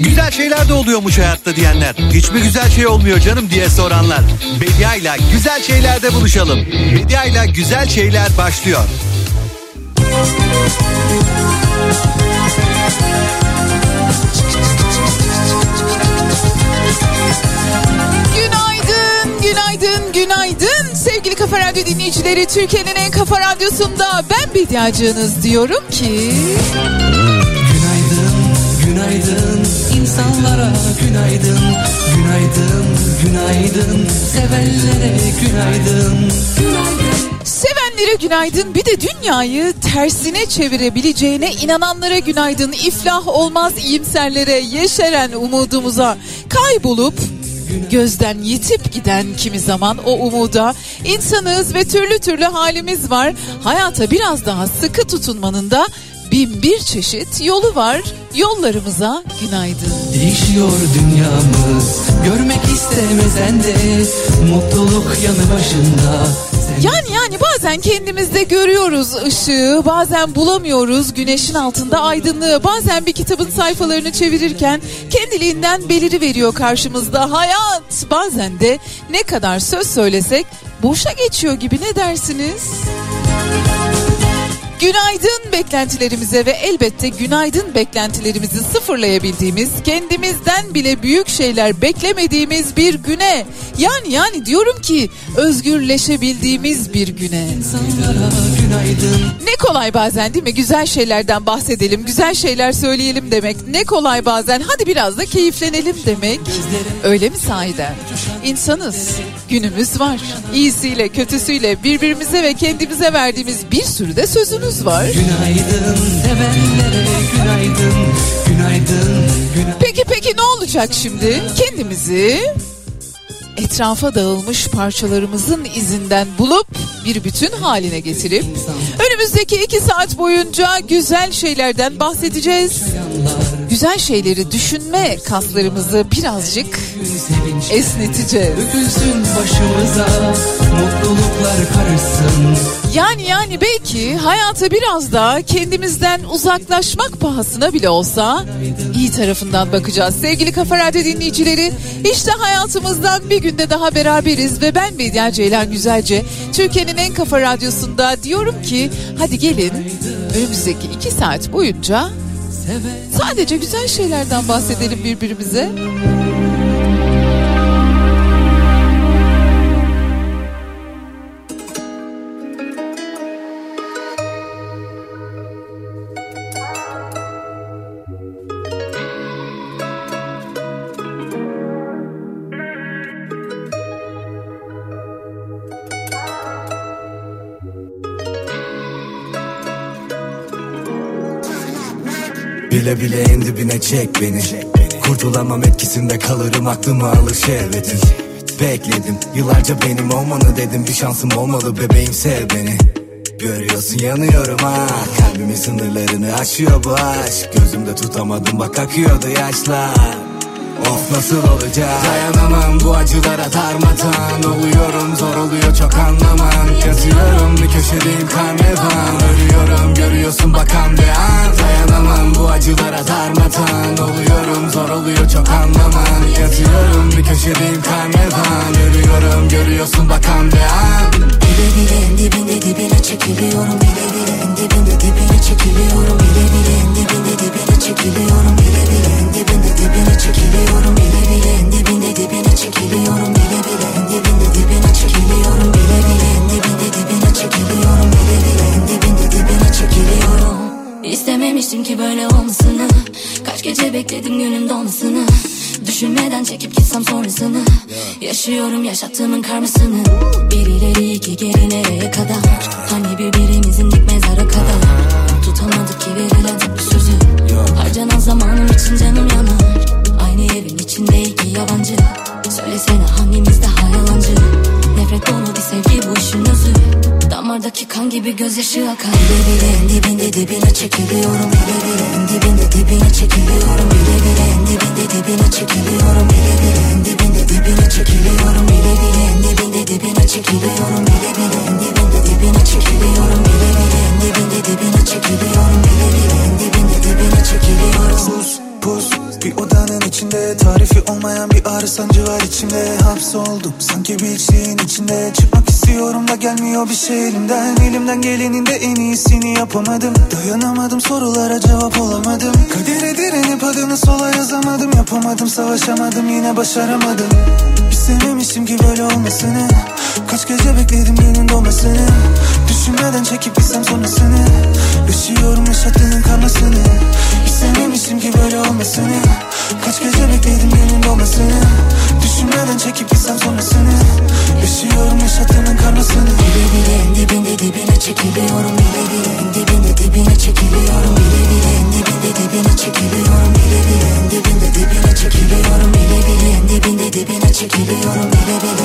Güzel şeyler de oluyormuş hayatta diyenler. Hiç mi güzel şey olmuyor canım diye soranlar. Bediayla güzel şeylerde buluşalım. Bediayla güzel şeyler başlıyor. Günaydın, günaydın, günaydın sevgili Kafa Radyo dinleyicileri. Türkiye'nin en kafa radyosunda ben Bediacığınız diyorum ki... Günaydın, insanlara günaydın. Günaydın, günaydın. Sevenlere günaydın. Sevenlere günaydın bir de dünyayı tersine çevirebileceğine inananlara günaydın. İflah olmaz iyimserlere yeşeren umudumuza. Kaybolup gözden yitip giden kimi zaman o umuda. İnsanız ve türlü türlü halimiz var. Hayata biraz daha sıkı tutunmanın da bin bir çeşit yolu var. Yollarımıza günaydın. Değişiyor dünyamız görmek istemesen de Mutluluk yanı başında Yani yani bazen kendimizde görüyoruz ışığı, bazen bulamıyoruz güneşin altında aydınlığı. Bazen bir kitabın sayfalarını çevirirken kendiliğinden beliri veriyor karşımızda hayat. Bazen de ne kadar söz söylesek boşa geçiyor gibi ne dersiniz? Günaydın beklentilerimize ve elbette günaydın beklentilerimizi sıfırlayabildiğimiz, kendimizden bile büyük şeyler beklemediğimiz bir güne. Yani yani diyorum ki özgürleşebildiğimiz bir güne. Ne kolay bazen değil mi? Güzel şeylerden bahsedelim, güzel şeyler söyleyelim demek. Ne kolay bazen hadi biraz da keyiflenelim demek. Öyle mi sahiden? İnsanız. Günümüz var. İyisiyle, kötüsüyle birbirimize ve kendimize verdiğimiz bir sürü de sözümüz var. Günaydın sevenlere günaydın Günaydın, günaydın Peki peki ne olacak şimdi? Kendimizi etrafa dağılmış parçalarımızın izinden bulup bir bütün haline getirip önümüzdeki iki saat boyunca güzel şeylerden bahsedeceğiz. Güzel şeyleri düşünme kaslarımızı birazcık esneteceğiz. Başımıza mutluluklar karışsın Yani yani belki hayata biraz daha kendimizden uzaklaşmak pahasına bile olsa iyi tarafından bakacağız. Sevgili Kafa Radyo dinleyicileri işte hayatımızdan bir günde daha beraberiz ve ben Medya Ceylan Güzelce Türkiye'nin en kafa radyosunda diyorum ki hadi gelin önümüzdeki iki saat boyunca sadece güzel şeylerden bahsedelim birbirimize. Bile bile en dibine çek beni. Kurtulamam etkisinde kalırım aklımı alır şehvetin Bekledim yıllarca benim olmanı dedim. Bir şansım olmalı bebeğim sev beni. Görüyorsun yanıyorum ha. Kalbimin sınırlarını aşıyor bu aşk. Gözümde tutamadım bak akıyordu yaşlar Of nasıl olacak? Dayanamam bu acılara darmadan Oluyorum zor oluyor çok anlaman Yazıyorum bir köşedeyim karnevan. Ölüyorum görüyorsun bakan bir an. Dayanamam bu acılara darmadan Oluyorum zor oluyor çok anlaman Yazıyorum bir köşedeyim karnevan. Ölüyorum görüyorsun bakan bir an. Bile bile dibinde dibine çekiliyorum. Bile bile dibinde dibine çekiliyorum. Bile bile dibinde dibine çekiliyorum. Bile bile dibinde dibine çekiliyorum Bile bile. En dibinde dibine çekiliyorum Bile bile. En dibinde dibine çekiliyorum Bile bile. En dibinde dibine çekiliyorum Bile bile. En dibinde dibine çekiliyorum. İstememiştim ki böyle olmasını. Kaç gece bekledim günün dolmasını Düşünmeden çekip gitsem sonrasını. Yaşıyorum yaşattığımın karmasını. Bir ileri iki geri nereye kadar? Hani birbirimizin dik mezara kadar? Tutamadık ki verilen bir sözü. Harcanan zamanım için canım yanar Aynı evin içinde iki yabancı. Söylesene hangimiz daha yalancı? Nefret dolu bir sevgi bu işin özü. Damardaki kan gibi gözyaşı akar. Bile bile en dibinde dibine çekiliyorum Bile bile en dibinde dibine çekiliyorum Bile bile en dibinde dibine çekiliyorum Bile bile en dibinde dibine çekiliyorum Bile bile en dibinde dibine çekiliyorum Bile bile en dibinde dibine çekiliyorum Bile bile en dibinde dibine çekiliyorum Bile bile en dibinde dibine çekiliyorum. Pus pus Bir odanın içinde tarifi olmayan bir ağrı sancı var içimde. Hapsoldum sanki bir şeyin içinde. Çıkmak istiyorum da gelmiyor bir şey elimden. Elimden gelenin de en iyisini yapamadım. Dayanamadım sorulara cevap olamadım. Kadere direnip adını sola yazamadım. Yapamadım savaşamadım yine başaramadım İstememişim ki böyle olmasını. Kaç gece bekledim günün doğmasını Düşünmeden çekip gitsem sonrasını. Yaşıyorum yaşattığının karmasını. İstememişim ki böyle olmasını. Kaç gece bekledim günün doğmasını Düşünmeden çekip gitsem sonrasını. Yaşıyorum yaşattığının karmasını. Bile bile en dibinde dibine çekiliyorum. Bile bile en dibinde dibine çekiliyorum. Bile bile en dibinde dibine çekiliyorum baby, you don't need it.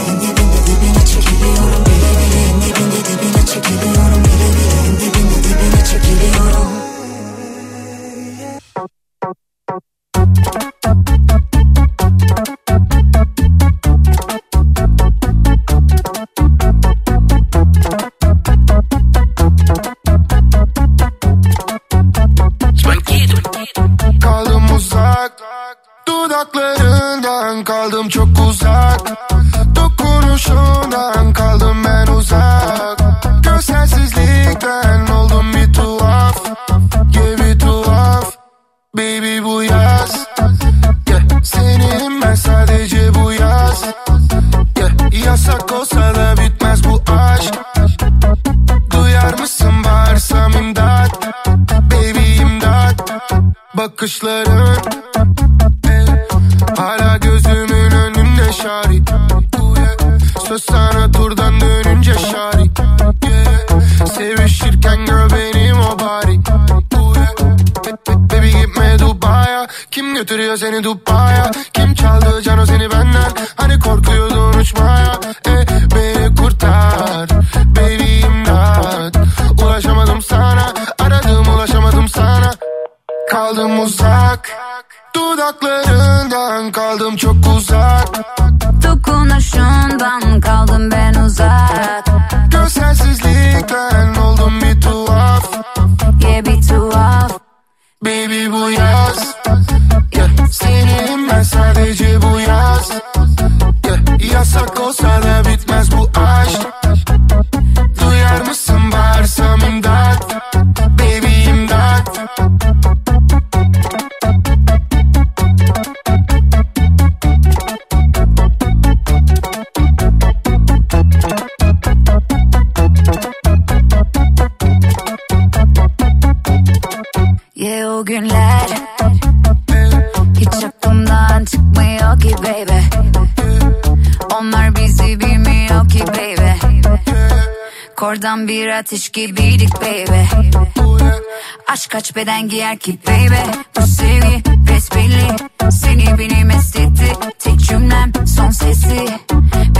Beden giyer ki baby. Bu sevgi besbelli. Seni beni mest etti Tek cümlem son sesi.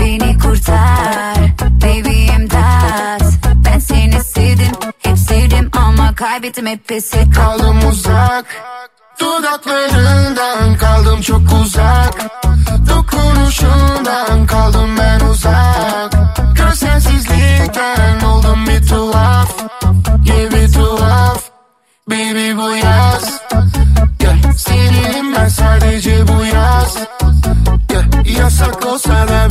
Beni kurtar Baby imdat. Ben seni sevdim Hep sevdim ama kaybettim hep pes et. Kaldım uzak Dudaklarından kaldım çok uzak Baby bu yaz yeah. Senin ben sadece bu yaz yeah. Yasak olsa da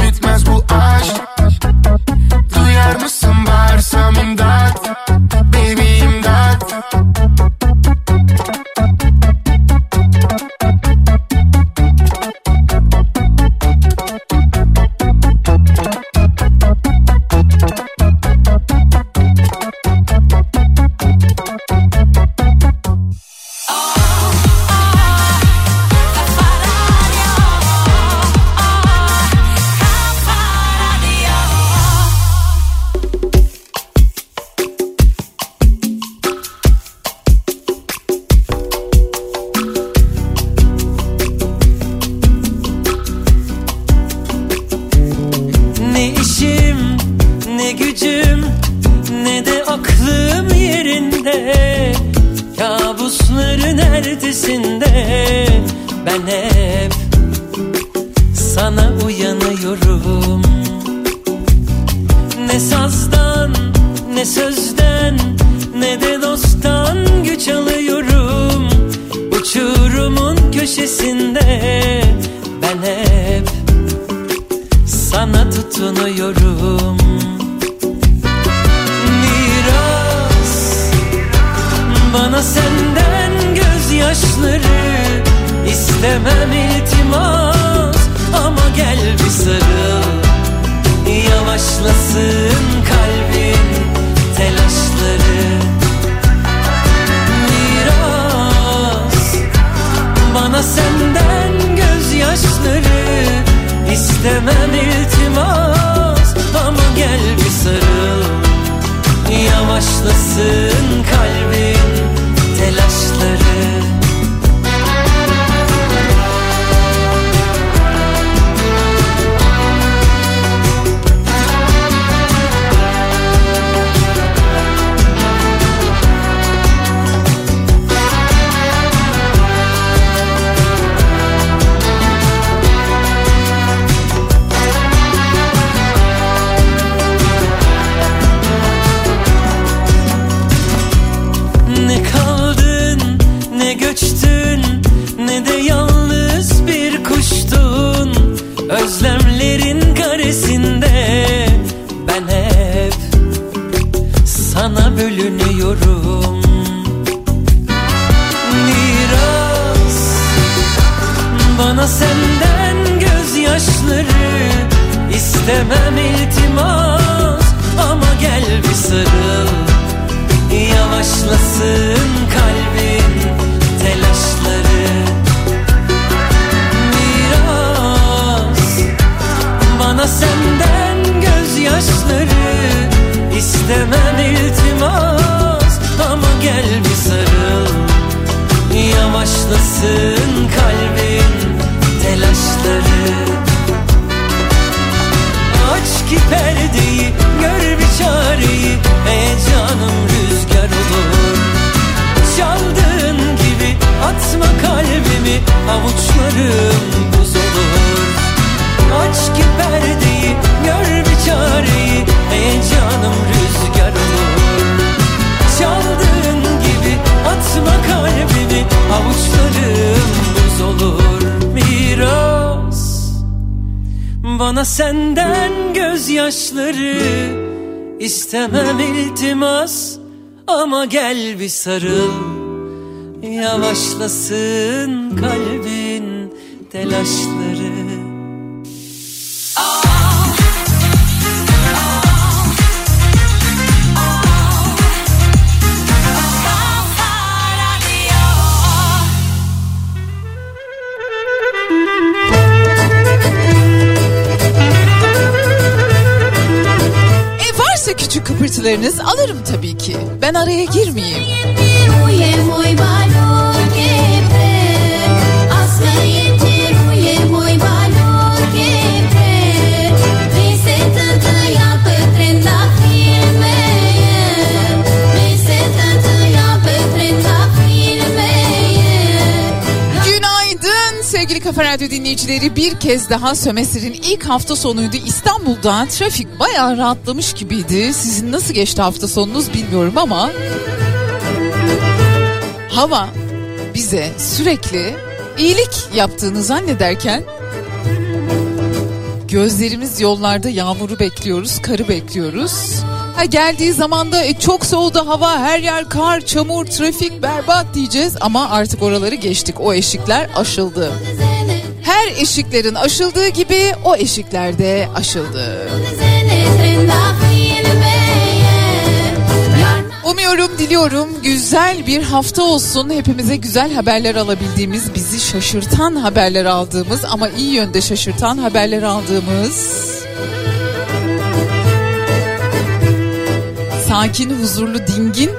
istemem iltimas ama gel bir sarıl. Yavaşlasın kalbin telaşları. Miras bana senden gözyaşları. İstemem iltimas ama gel bir sarıl. Yavaşlasın kalbin Aç ki perdeyi gör bir çareyi Heyecanım rüzgar olur. Çaldığın gibi atma kalbimi Avuçlarım buz olur. Aç ki perdeyi gör bir çareyi Heyecanım rüzgar olur. Çaldığın gibi atma kalbimi Avuçlarım buz olur. Miras bana senden gözyaşları istemem iltimas ama gel bir sarıl. Yavaşlasın kalbin telaşları kıpırtılarınız alırım tabii ki. Ben araya girmeyeyim. Kafa Radyo dinleyicileri. Bir kez daha Sömesir'in ilk hafta sonuydu. İstanbul'da trafik bayağı rahatlamış gibiydi. Sizin nasıl geçti hafta sonunuz bilmiyorum ama... Hava bize sürekli iyilik yaptığını zannederken gözlerimiz yollarda yağmuru bekliyoruz, karı bekliyoruz. Ha geldiği zaman da e, çok soğudu hava, her yer kar, çamur, trafik berbat diyeceğiz ama artık oraları geçtik. O eşikler aşıldı. Her eşiklerin aşıldığı gibi o eşikler de aşıldı. Umuyorum, diliyorum güzel bir hafta olsun. Hepimize güzel haberler alabildiğimiz, bizi şaşırtan haberler aldığımız ama iyi yönde şaşırtan haberler aldığımız sakin, huzurlu, dingin,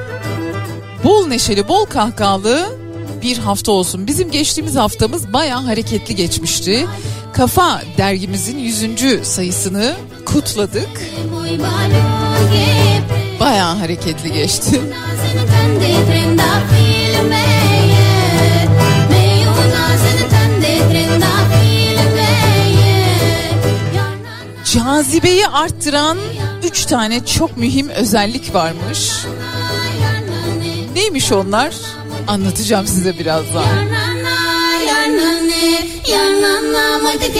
bol neşeli, bol kahkahalı bir hafta olsun. Bizim geçtiğimiz haftamız bayağı hareketli geçmişti. Kafa dergimizin 100. sayısını kutladık. Bayağı hareketli geçti. Cazibeyi arttıran 3 tane çok mühim özellik varmış. Neymiş onlar? Anlatacağım size birazdan. Yanana, yanane, yananamadık.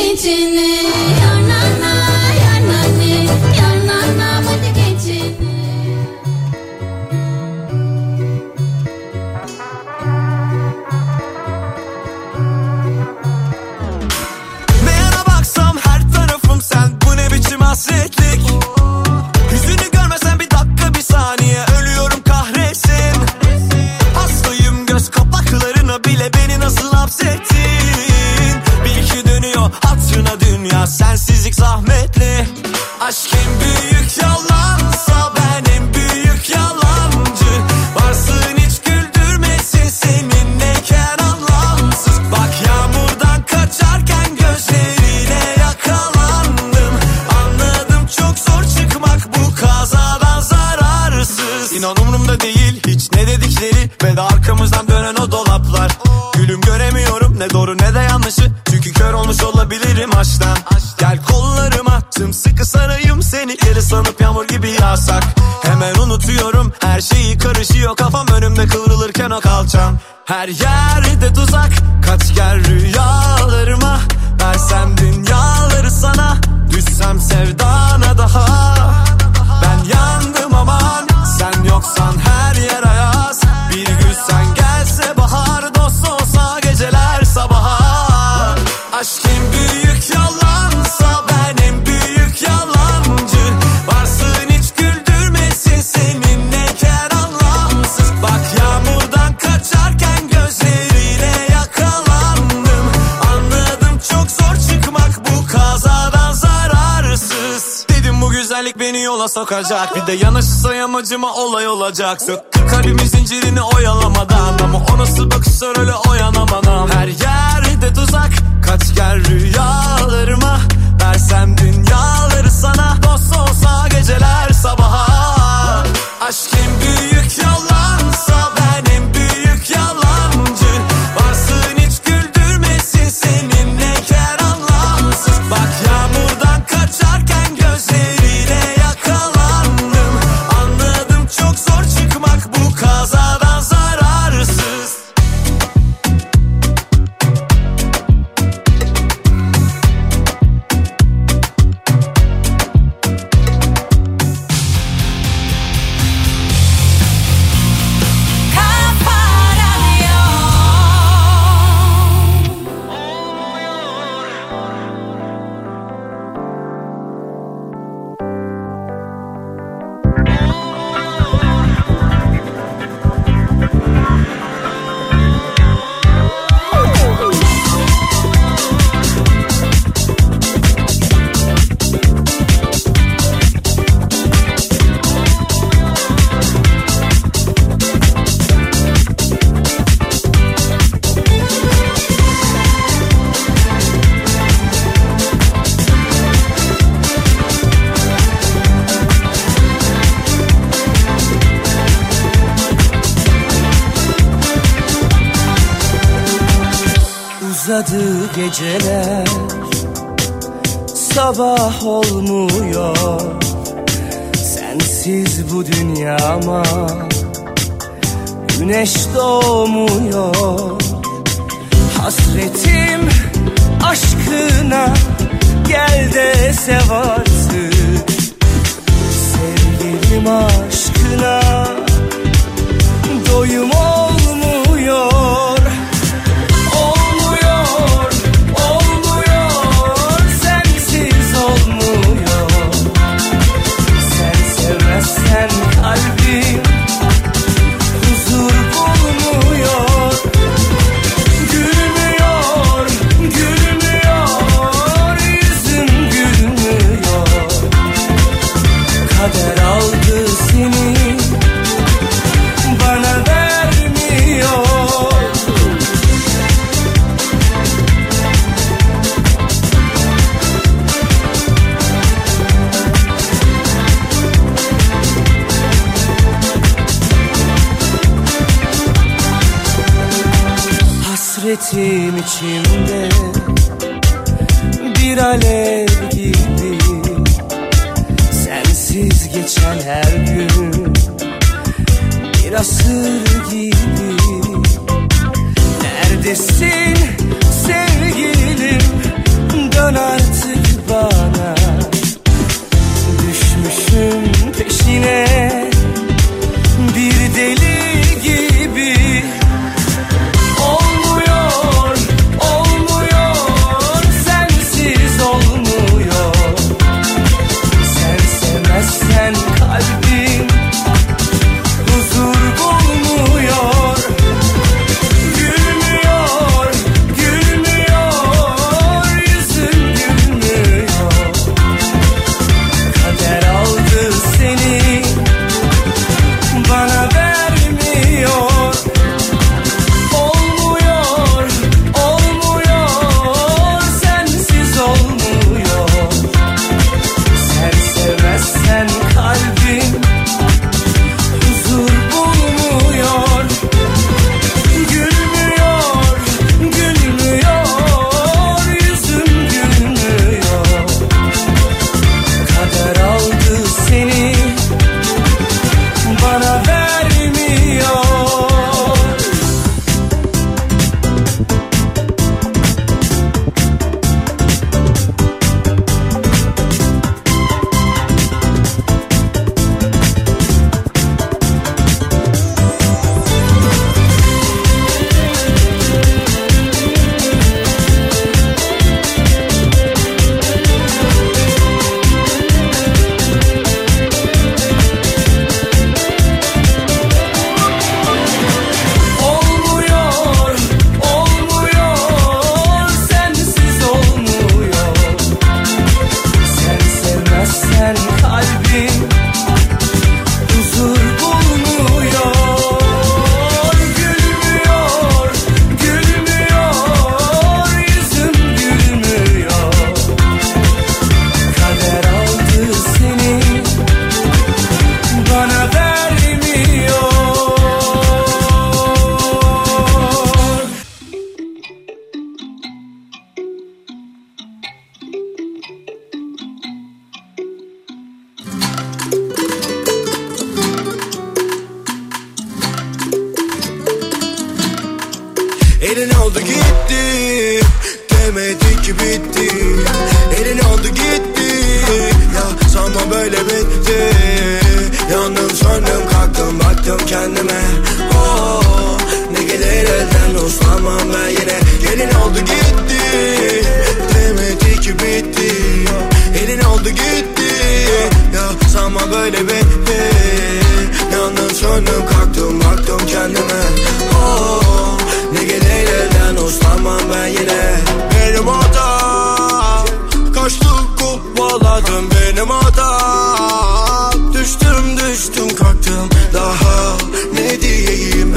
sokacak. Bir de yanaşırsa yamacıma olay olacak. Söktü kalbimi zincirini oyalamadan Ama o nasıl bakışlar öyle oyanamadan. Her yer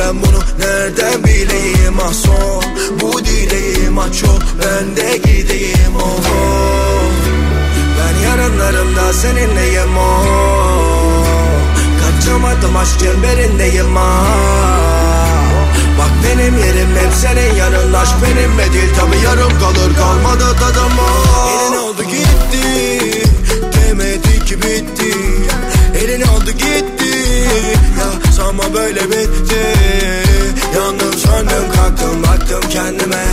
ben bunu nereden bileyim? Ah son bu dileğim. Ah çok ben de gideyim. Oh, oh. Ben yarınlarımda seninleyim. Oh. Kaçamadım aşk çemberindeyim ah. Bak benim yerim hep senin yanın Aşk benimle değil tabi yarım kalır. Kalmadı tadım oh. Elin oldu gitti. Demedi ki bitti. Elin oldu gitti Ya sanma böyle bitti. Yandım söndüm kalktım baktım kendime.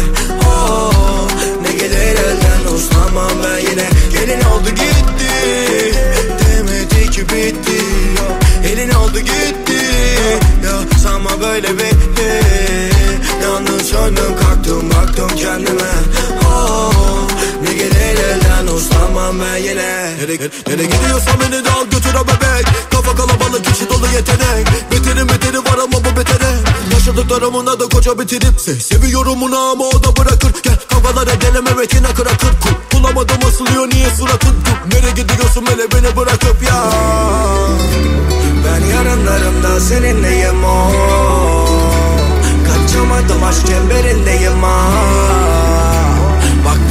Oh, Ne gelir elden uslanmam ben yine. Gelin oldu gitti. Demedi ki bitti. Elin oldu gitti. Ya sanma böyle bitti. Yandım söndüm kalktım baktım kendime. Oh, Ne gelir elden uslanmam ben yine Nereye, nereye gidiyorsan beni de al götür ha bebek. Kafa kalabalık içi dolu yetenek. Beterin beteri var ama bu betere. Yaşadıklarımın da koca bitirip Se Seviyorum onu ama o da bırakır. Gel kavgalara gelememek yine kıra kır Bulamadım asılıyor niye suratın Nereye gidiyorsun hele beni bırakıp ya? Ben yarınlarımda seninleyim o Kaçamadım aşk çemberindeyim Bak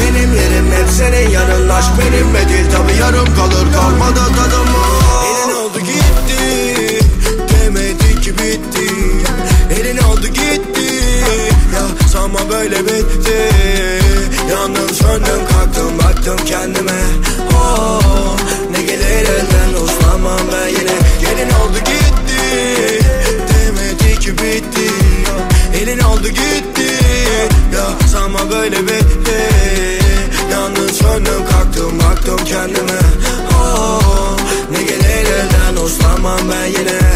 benim yerim hep senin yanın. Aşk benimle değil tabi yarım kalır. Kalmadı tadım o Elin oldu gitti. Demedi ki bitti. Elin oldu gitti. Ya sanma böyle bitti. Yandım söndüm kalktım baktım kendime. Oh, Ne gelir elden uslanmam ben yine. Gelin oldu gitti. Demedi ki bitti. Elin oldu gitti sanma böyle bitti Yandım söndüm kalktım baktım kendime. Oh, Ne gelir elden uslanmam ben yine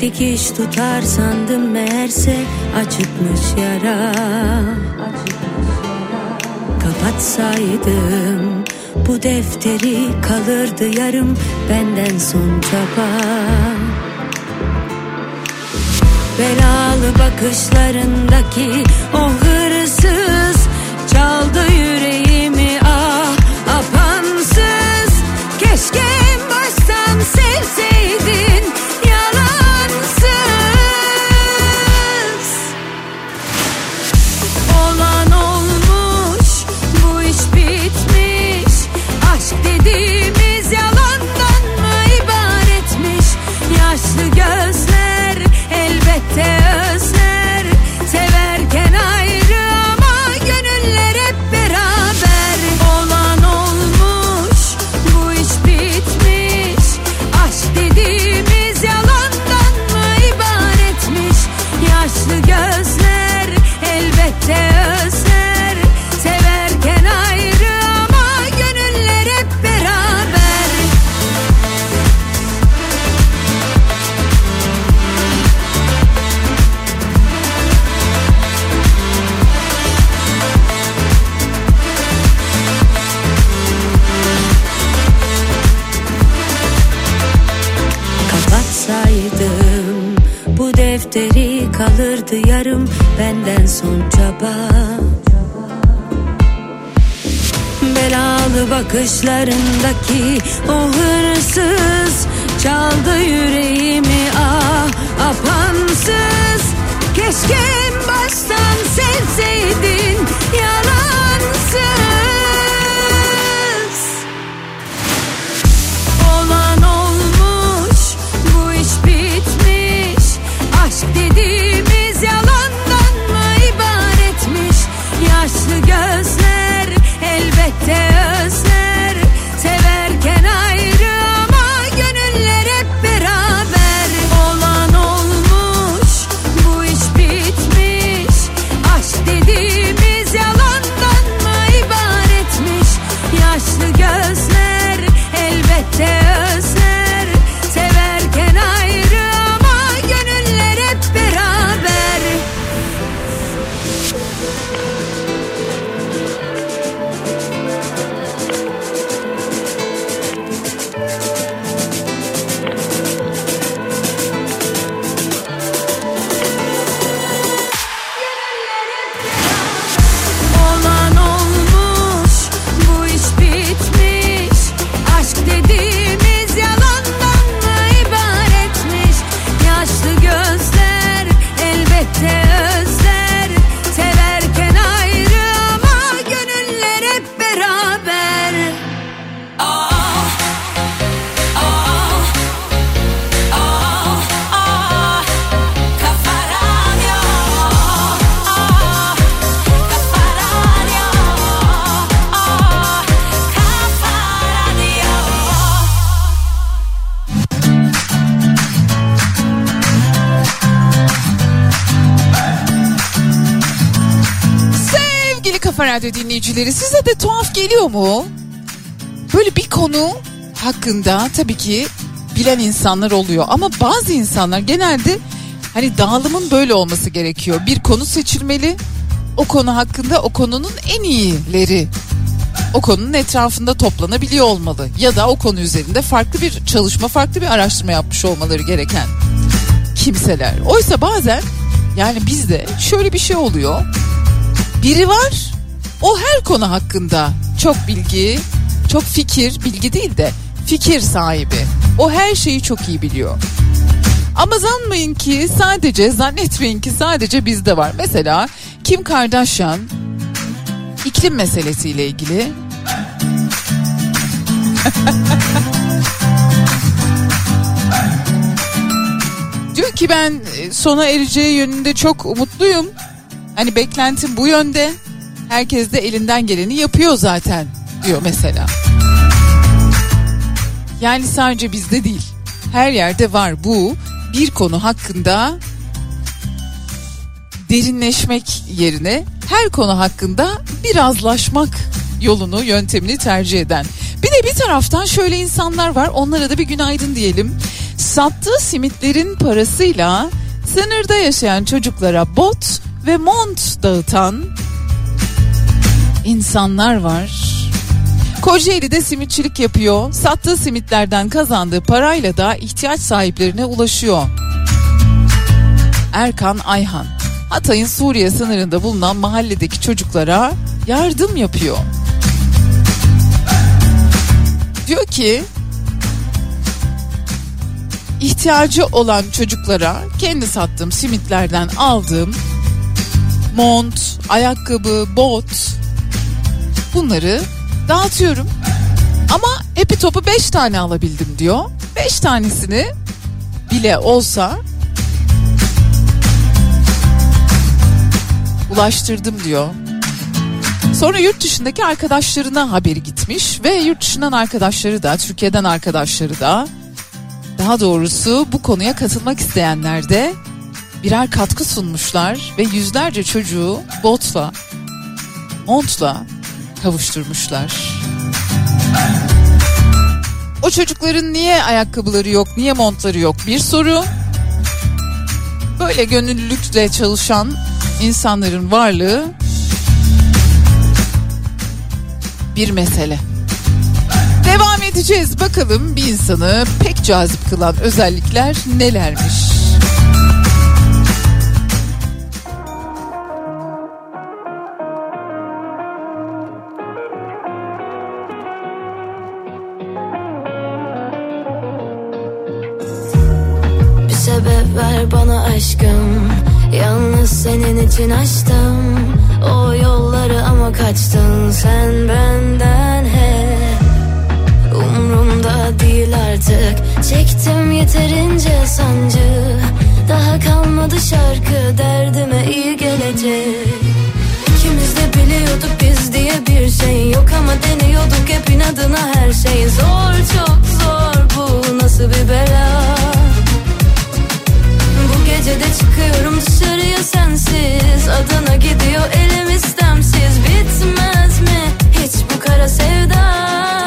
Dikiş tutar sandım meğerse acıtmış yara. Kapatsaydım bu defteri kalırdı yarım benden son çaba Belalı bakışlarındaki o hırsız Radyo dinleyicileri size de tuhaf geliyor mu? Böyle bir konu hakkında tabii ki bilen insanlar oluyor ama bazı insanlar genelde hani dağılımın böyle olması gerekiyor. Bir konu seçilmeli. O konu hakkında o konunun en iyileri o konunun etrafında toplanabiliyor olmalı ya da o konu üzerinde farklı bir çalışma, farklı bir araştırma yapmış olmaları gereken kimseler. Oysa bazen yani bizde şöyle bir şey oluyor. Biri var o her konu hakkında çok bilgi, çok fikir, bilgi değil de fikir sahibi. O her şeyi çok iyi biliyor. Ama zanmayın ki sadece zannetmeyin ki sadece bizde var. Mesela Kim Kardashian iklim meselesiyle ilgili diyor ki ben sona ereceği yönünde çok umutluyum. Hani beklentim bu yönde. Herkes de elinden geleni yapıyor zaten diyor mesela. Yani sadece bizde değil. Her yerde var bu bir konu hakkında derinleşmek yerine her konu hakkında birazlaşmak yolunu, yöntemini tercih eden. Bir de bir taraftan şöyle insanlar var. Onlara da bir günaydın diyelim. Sattığı simitlerin parasıyla sınırda yaşayan çocuklara bot ve mont dağıtan insanlar var. Kocaeli'de simitçilik yapıyor. Sattığı simitlerden kazandığı parayla da ihtiyaç sahiplerine ulaşıyor. Erkan Ayhan Hatay'ın Suriye sınırında bulunan mahalledeki çocuklara yardım yapıyor. Diyor ki ihtiyacı olan çocuklara kendi sattığım simitlerden aldığım mont, ayakkabı, bot bunları dağıtıyorum. Ama epi topu 5 tane alabildim diyor. 5 tanesini bile olsa ulaştırdım diyor. Sonra yurt dışındaki arkadaşlarına haberi gitmiş ve yurt dışından arkadaşları da Türkiye'den arkadaşları da daha doğrusu bu konuya katılmak isteyenler de birer katkı sunmuşlar ve yüzlerce çocuğu botla, montla kavuşturmuşlar. O çocukların niye ayakkabıları yok, niye montları yok bir soru. Böyle gönüllülükle çalışan insanların varlığı bir mesele. Devam edeceğiz bakalım bir insanı pek cazip kılan özellikler nelermiş? Aşkım. Yalnız senin için açtım O yolları ama kaçtın sen benden hep. Umrumda değil artık. Çektim yeterince sancı. Daha kalmadı şarkı derdime iyi gelecek. İkimiz de biliyorduk biz diye bir şey yok Ama deniyorduk hep inadına her şey. Zor çok zor bu nasıl bir bela bu gece de çıkıyorum dışarıya sensiz. Adana gidiyor elim istemsiz. Bitmez mi hiç bu kara sevda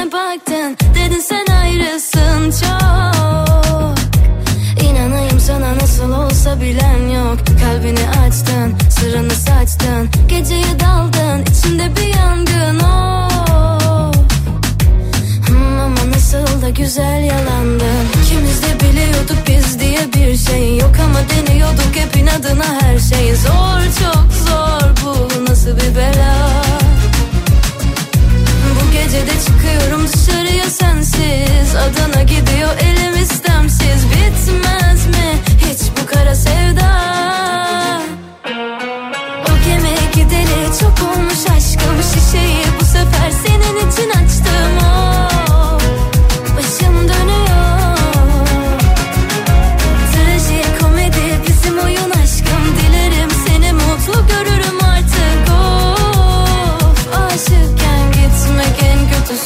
Gözüme baktın, dedin sen ayrısın çok. İnanayım sana nasıl olsa bilen yok. Kalbini açtın, sırrını saçtın. Geceye daldın, içinde bir yangın oh. Hmm, Ama nasıl da güzel yalandın. İkimiz de biliyorduk biz diye bir şey yok Ama deniyorduk hep inadına her şey. Zor çok zor bu nasıl bir bela bu gece de çıkıyorum dışarıya sensiz. Adana gidiyor elim istemsiz. Bitmez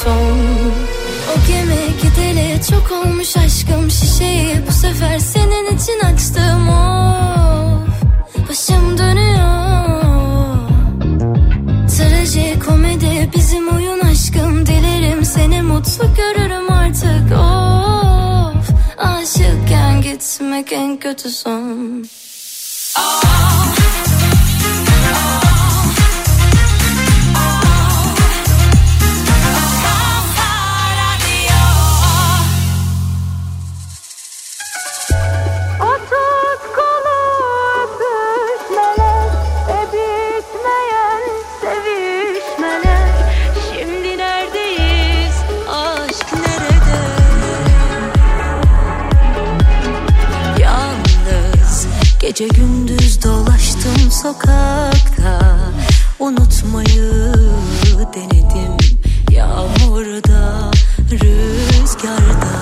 son. O gemi gideli çok olmuş aşkım şişeyi. Bu sefer senin için açtım o. Başım dönüyor. Traji komedi bizim oyun aşkım. Dilerim seni mutlu görürüm artık. Of Aşıkken gitmek en kötü son. Oh, oh, oh. Gece gündüz dolaştım sokakta. Unutmayı denedim Yağmurda, rüzgarda.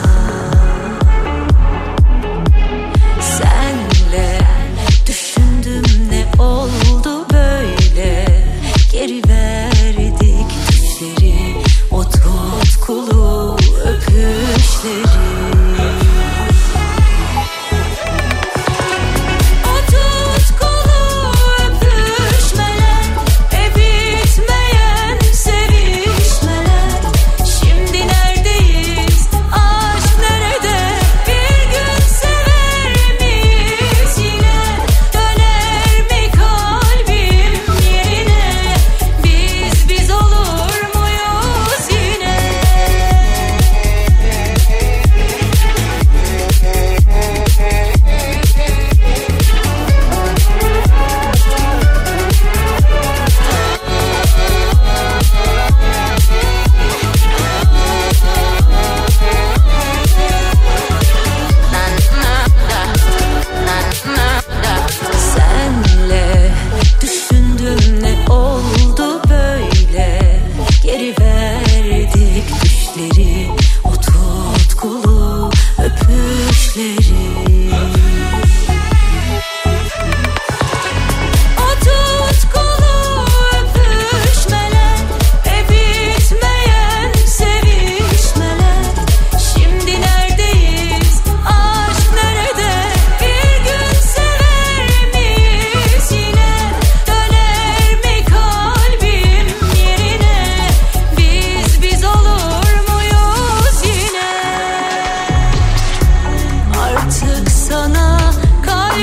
Senle düşündüm ne oldu böyle? Geri verdik düşleri O tutkulu öpüşleri.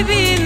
baby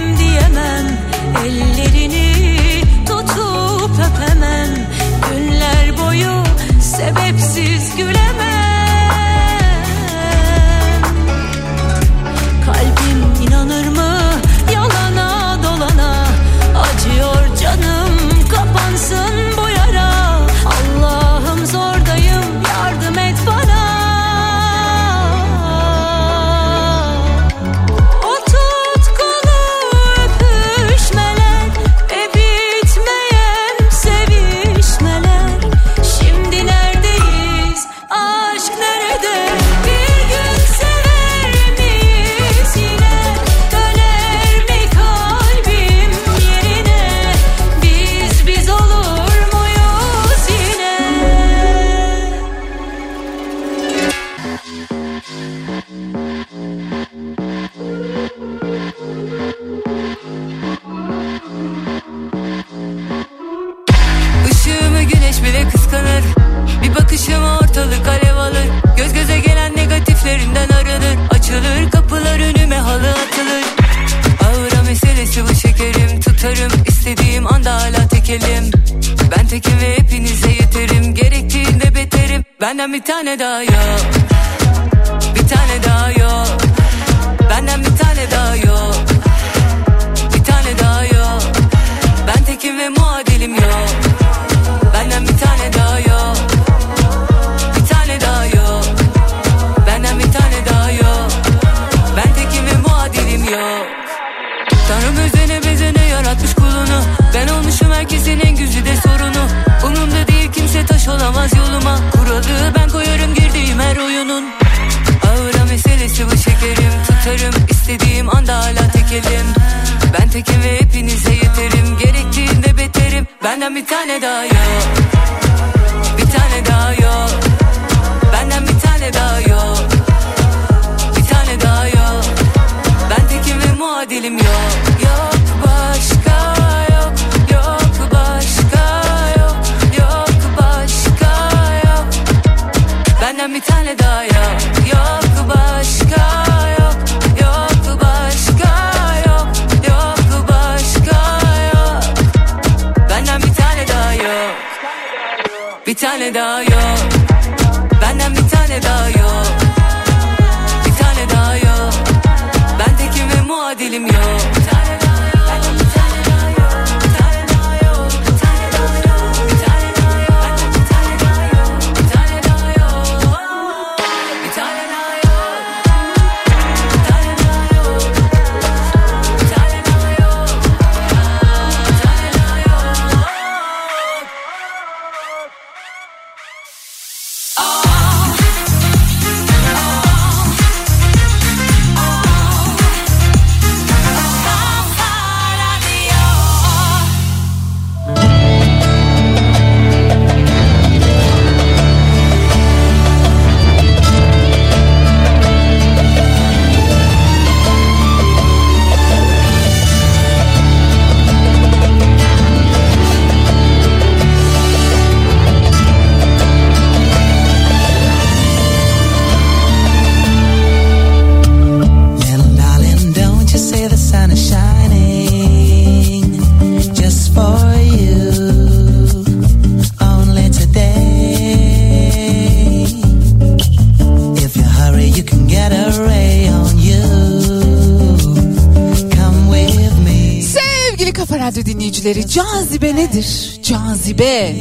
cazibe nedir? Cazibe.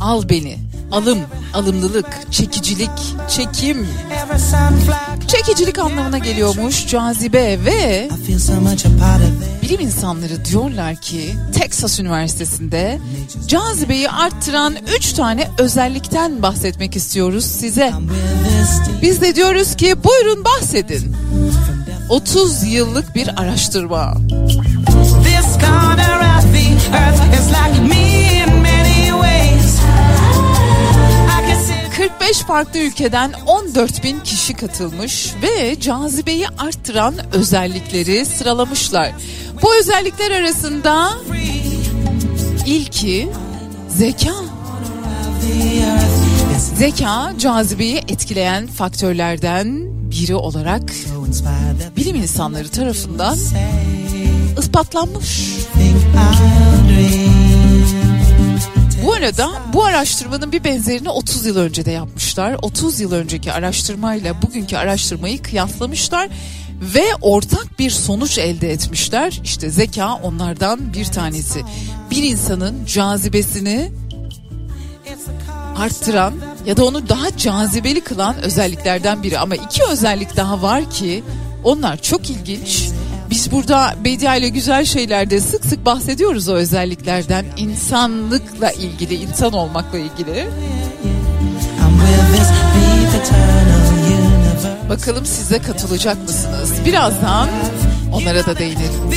Al beni. Alım, alımlılık, çekicilik, çekim. Çekicilik anlamına geliyormuş cazibe ve bilim insanları diyorlar ki Texas Üniversitesi'nde cazibeyi arttıran 3 tane özellikten bahsetmek istiyoruz size. Biz de diyoruz ki buyurun bahsedin. 30 yıllık bir araştırma. 45 farklı ülkeden 14 bin kişi katılmış ve cazibeyi arttıran özellikleri sıralamışlar. Bu özellikler arasında ilki zeka. Zeka cazibeyi etkileyen faktörlerden biri olarak bilim insanları tarafından ispatlanmış. Arada bu araştırmanın bir benzerini 30 yıl önce de yapmışlar. 30 yıl önceki araştırmayla bugünkü araştırmayı kıyaslamışlar ve ortak bir sonuç elde etmişler. İşte zeka onlardan bir tanesi. Bir insanın cazibesini arttıran ya da onu daha cazibeli kılan özelliklerden biri. Ama iki özellik daha var ki onlar çok ilginç. Biz burada Bedia ile güzel şeylerde sık sık bahsediyoruz o özelliklerden. İnsanlıkla ilgili, insan olmakla ilgili. Bakalım siz de katılacak mısınız? Birazdan onlara da değinelim.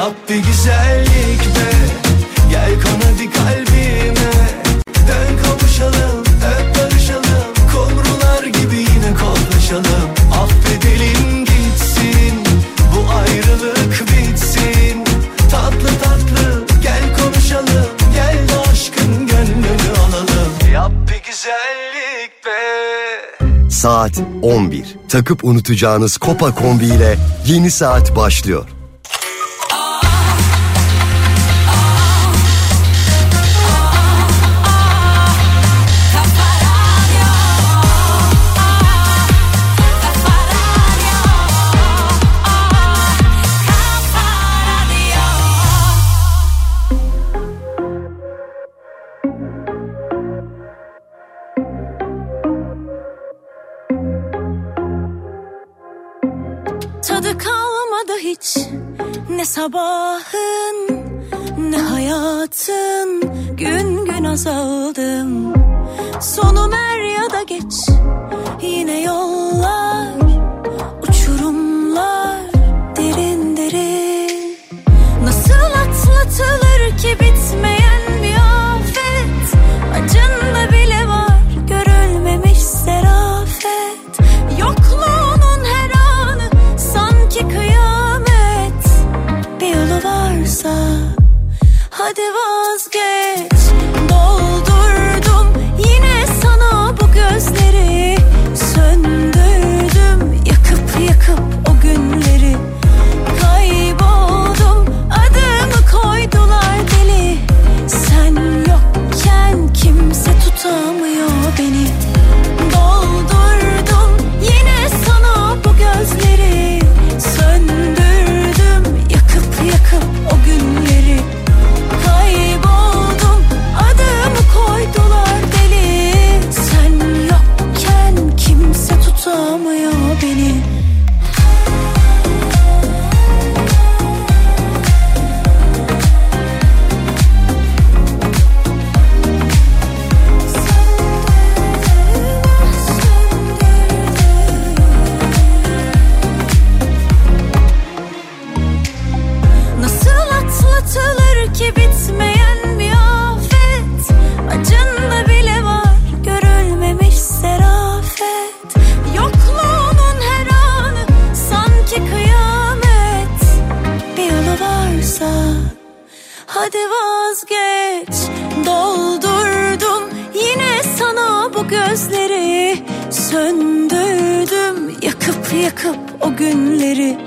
Yap bir güzellik be Gel kon hadi kalbime. Dön kavuşalım Öp barışalım. Kumrular gibi yine kollaşalım. Affedelim gitsin Bu ayrılık bitsin. Tatlı tatlı gel konuşalım Gel de aşkın gönlünü alalım. Yap bir güzellik be Saat 11. Takıp unutacağınız Kopa kombi ile yeni saat başlıyor. Sabahın Ne hayatın? Gün gün azaldım. Sonum er sana bu gözleri Söndürdüm yakıp yakıp o günleri.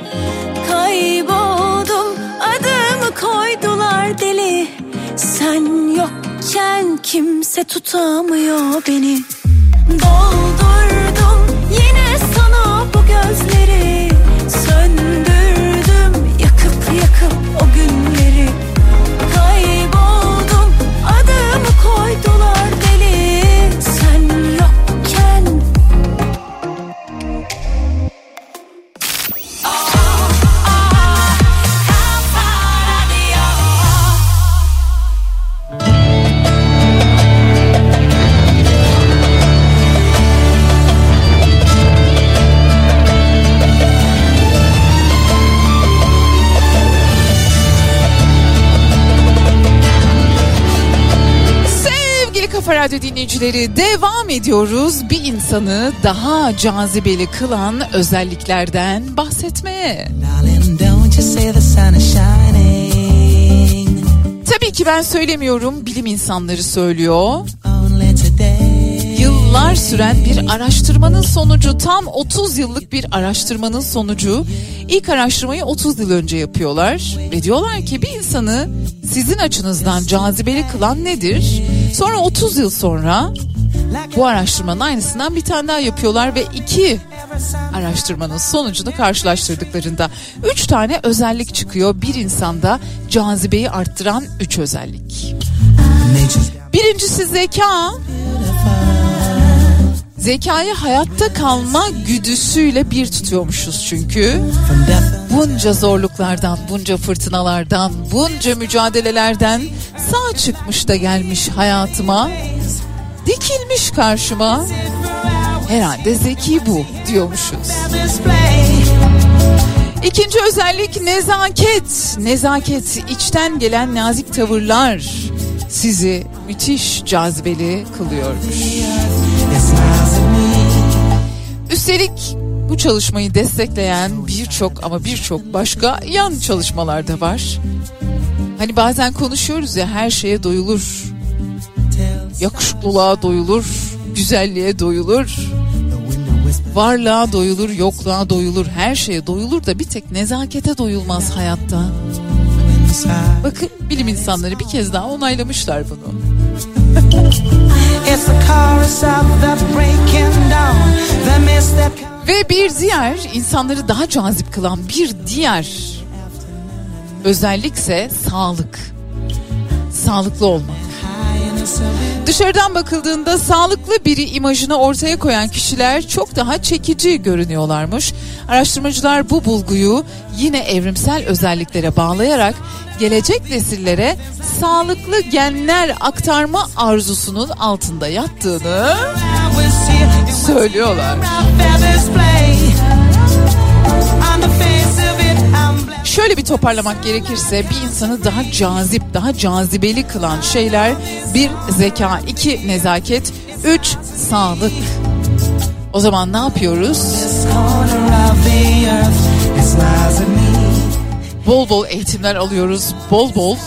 Kayboldum adımı koydular deli. Sen yokken kimse tutamıyor beni. Doldurdum yine sana bu gözleri Söndürdüm Radyo dinleyicileri devam ediyoruz. Bir insanı daha cazibeli kılan özelliklerden bahsetmeye. Tabii ki ben söylemiyorum, bilim insanları söylüyor. Yıllar süren bir araştırmanın sonucu tam 30 yıllık bir araştırmanın sonucu ilk araştırmayı 30 yıl önce yapıyorlar ve diyorlar ki bir insanı sizin açınızdan cazibeli kılan nedir? Sonra 30 yıl sonra bu araştırmanın aynısından bir tane daha yapıyorlar ve iki araştırmanın sonucunu karşılaştırdıklarında üç tane özellik çıkıyor bir insanda cazibeyi arttıran üç özellik. Birincisi zeka. Zekayı hayatta kalma güdüsüyle bir tutuyormuşuz çünkü. Bunca zorluklardan, bunca fırtınalardan, bunca mücadelelerden sağ çıkmış da gelmiş hayatıma. Dikilmiş karşıma. Herhalde zeki bu diyormuşuz. İkinci özellik nezaket. Nezaket içten gelen nazik tavırlar sizi müthiş cazibeli kılıyormuş. Üstelik bu çalışmayı destekleyen birçok ama birçok başka yan çalışmalar da var. Hani bazen konuşuyoruz ya her şeye doyulur. Yakışıklılığa doyulur, güzelliğe doyulur. Varlığa doyulur, yokluğa doyulur, her şeye doyulur da bir tek nezakete doyulmaz hayatta. Bakın bilim insanları bir kez daha onaylamışlar bunu. Ve bir diğer insanları daha cazip kılan bir diğer özellikse sağlık. Sağlıklı olmak. Dışarıdan bakıldığında sağlıklı biri imajını ortaya koyan kişiler çok daha çekici görünüyorlarmış. Araştırmacılar bu bulguyu yine evrimsel özelliklere bağlayarak gelecek nesillere sağlıklı genler aktarma arzusunun altında yattığını söylüyorlar. Şöyle bir toparlamak gerekirse bir insanı daha cazip, daha cazibeli kılan şeyler bir zeka, iki nezaket, üç sağlık. O zaman ne yapıyoruz? Bol bol eğitimler alıyoruz, bol bol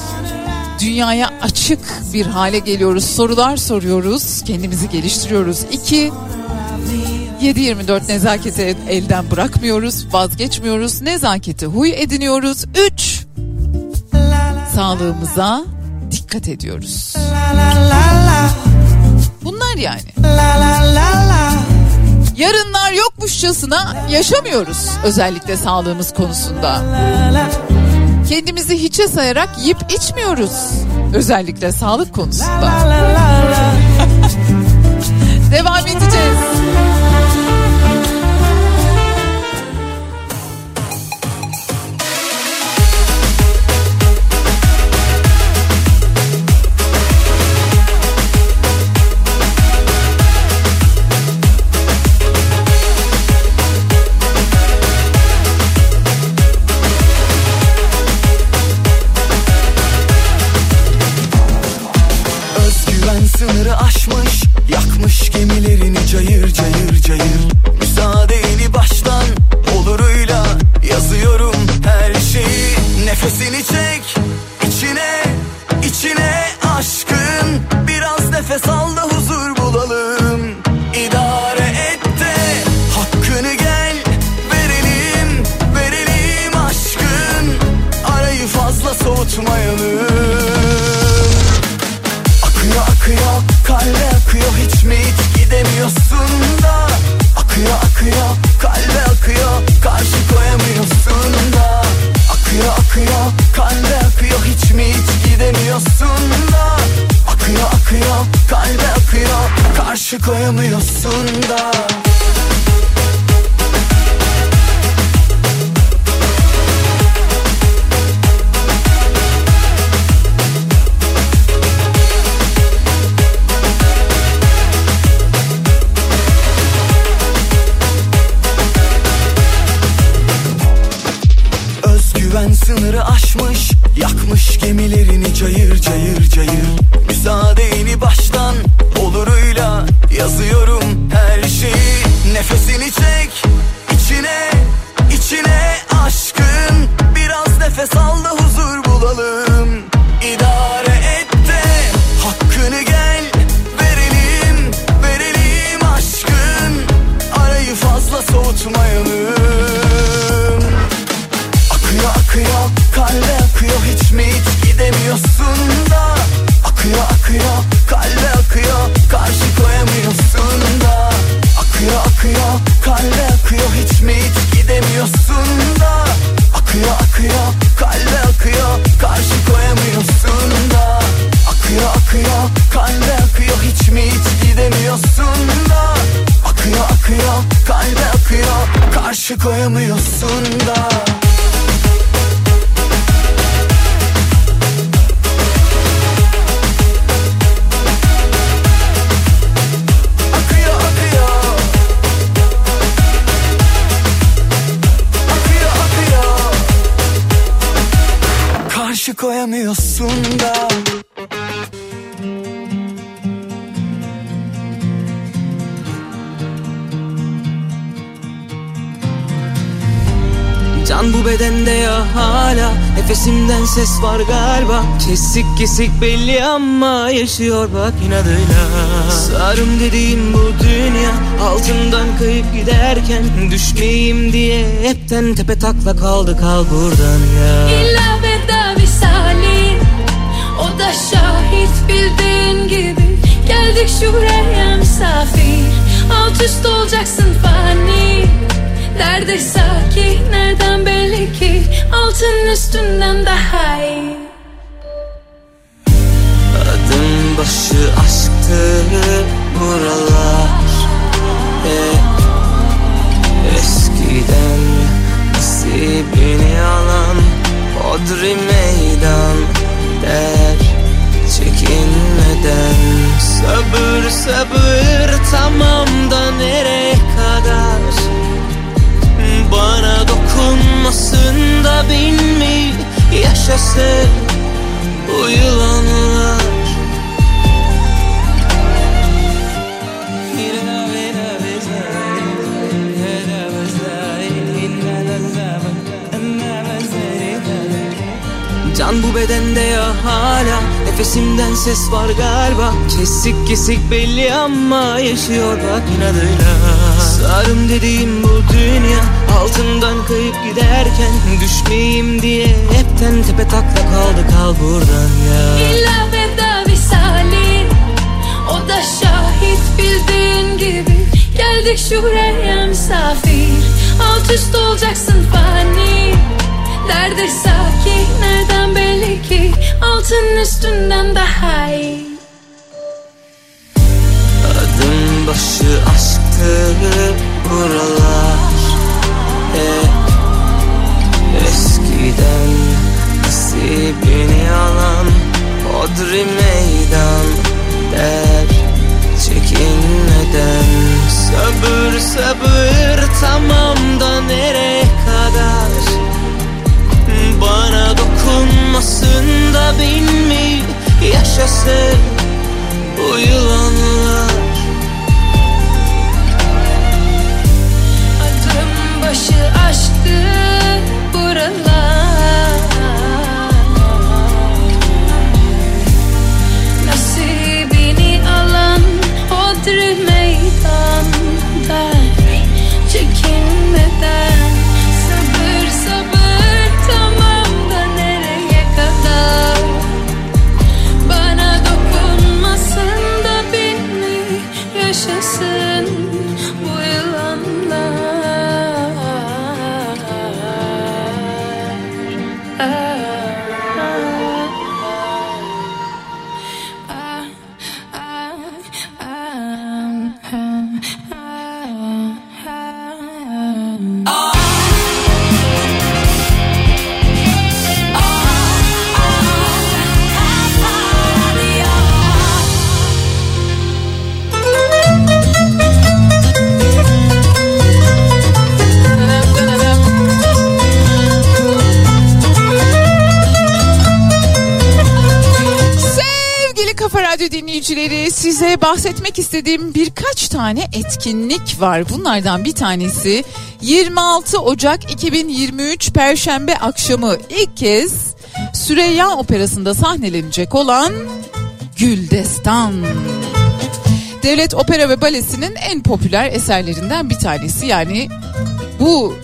dünyaya açık bir hale geliyoruz. Sorular soruyoruz, kendimizi geliştiriyoruz. İki, 7-24 nezaketi elden bırakmıyoruz, vazgeçmiyoruz. Nezaketi huy ediniyoruz. Üç, sağlığımıza dikkat ediyoruz. Bunlar yani. Yarınlar yokmuşçasına yaşamıyoruz özellikle sağlığımız konusunda. Kendimizi hiçe sayarak yiyip içmiyoruz özellikle sağlık konusunda. Devam edeceğiz. Var galiba. Kesik kesik belli ama yaşıyor bak inadıyla. Sarım dediğim bu dünya Altından kayıp giderken Düşmeyeyim diye hepten tepe takla kaldı kal buradan ya. İlla veda visali O da şahit bildiğin gibi. Geldik şuraya misafir Alt üst olacaksın fani. Derde sakin nereden belli ki Altın üstünden daha iyi Adım yaşasın bu yılanlar. Can bu bedende ya hala Nefesimden ses var galiba. Kesik kesik belli ama yaşıyor bak inadıyla Sarım dediğim bu dünya Altından kayıp giderken Düşmeyeyim diye hepten tepe takla kaldı kal buradan ya. İlla veda visali O da şahit bildiğin gibi. Geldik şuraya misafir Alt üst olacaksın fani. Derde sakin nereden belli ki? Altın üstünden daha iyi aşktı buralar. Hep eskiden nasibini alan Hodri meydan der çekinmeden. Sabır sabır tamam da nereye kadar? Bana dokunmasın da bin mi yaşasın bu yılanlar başı aşktı buralar Radyo dinleyicileri size bahsetmek istediğim birkaç tane etkinlik var. Bunlardan bir tanesi 26 Ocak 2023 Perşembe akşamı ilk kez Süreyya Operası'nda sahnelenecek olan Güldestan. Devlet Opera ve Balesi'nin en popüler eserlerinden bir tanesi. Yani bu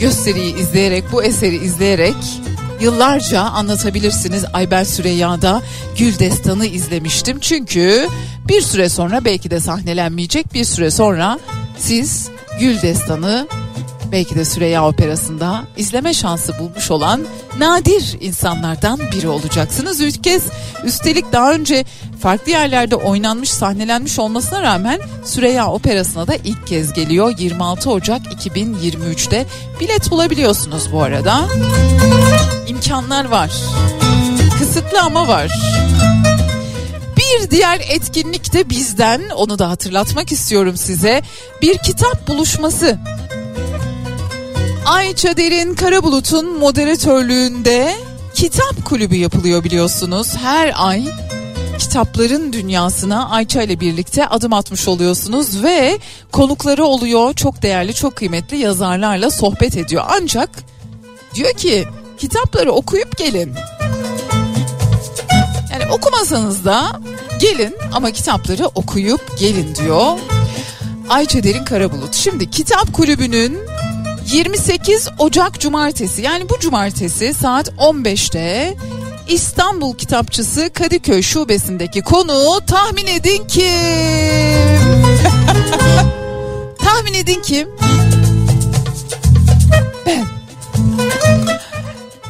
gösteriyi izleyerek, bu eseri izleyerek yıllarca anlatabilirsiniz. Ay ben Süreyya'da Gül Destanı izlemiştim. Çünkü bir süre sonra belki de sahnelenmeyecek bir süre sonra siz Gül Destanı Belki de Süreyya Operası'nda izleme şansı bulmuş olan nadir insanlardan biri olacaksınız. Üç kez üstelik daha önce farklı yerlerde oynanmış, sahnelenmiş olmasına rağmen Süreyya Operası'na da ilk kez geliyor. 26 Ocak 2023'te bilet bulabiliyorsunuz bu arada. İmkanlar var. Kısıtlı ama var. Bir diğer etkinlik de bizden onu da hatırlatmak istiyorum size. Bir kitap buluşması. Ayça Derin Karabulut'un moderatörlüğünde kitap kulübü yapılıyor biliyorsunuz. Her ay kitapların dünyasına Ayça ile birlikte adım atmış oluyorsunuz ve konukları oluyor. Çok değerli, çok kıymetli yazarlarla sohbet ediyor. Ancak diyor ki kitapları okuyup gelin. Yani okumasanız da gelin ama kitapları okuyup gelin diyor. Ayça Derin Karabulut. Şimdi kitap kulübünün 28 Ocak Cumartesi yani bu cumartesi saat 15'te İstanbul Kitapçısı Kadıköy Şubesi'ndeki konu tahmin edin kim? tahmin edin kim? Ben.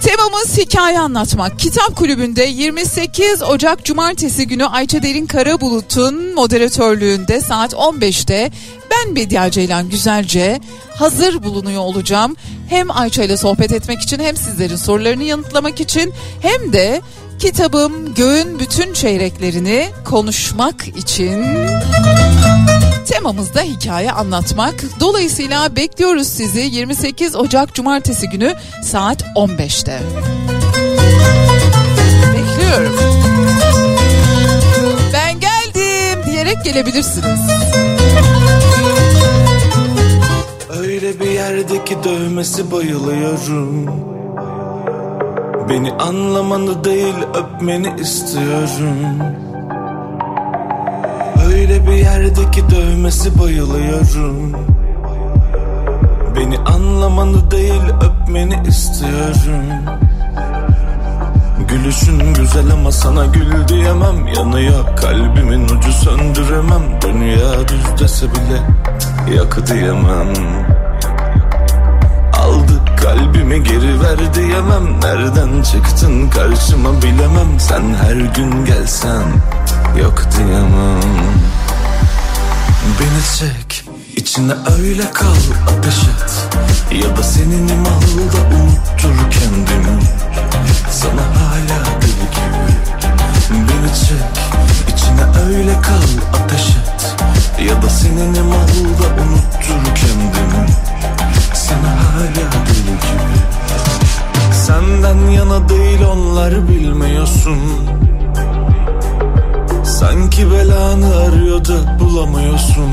Temamız hikaye anlatmak. Kitap kulübünde 28 Ocak Cumartesi günü Ayça Derin Karabulut'un moderatörlüğünde saat 15'te ben Bediye Ceylan Güzelce hazır bulunuyor olacağım. Hem Ayça ile sohbet etmek için hem sizlerin sorularını yanıtlamak için hem de kitabım Göğün Bütün Çeyreklerini konuşmak için temamız da hikaye anlatmak. Dolayısıyla bekliyoruz sizi 28 Ocak Cumartesi günü saat 15'te. Bekliyorum. Ben geldim diyerek gelebilirsiniz. Öyle bir yerdeki dövmesi bayılıyorum. Beni anlamanı değil öpmeni istiyorum. Öyle bir yerdeki dövmesi bayılıyorum. Beni anlamanı değil öpmeni istiyorum. Gülüşün güzel ama sana gül diyemem. Yanıyor kalbimin ucu söndüremem. Dünya düz dese bile yak diyemem kalbimi geri ver diyemem. Nereden çıktın karşıma bilemem. Sen her gün gelsen yok diyemem. Beni çek içine öyle kal ateş et. Ya da seninim al da unuttur kendimi. Sana hala deli gibi. Beni çek içine öyle kal ateş et. Ya da seninim al da unuttur kendimi. Sana hala gibi. Senden yana değil onlar bilmiyorsun. Sanki belanı arıyor da bulamıyorsun.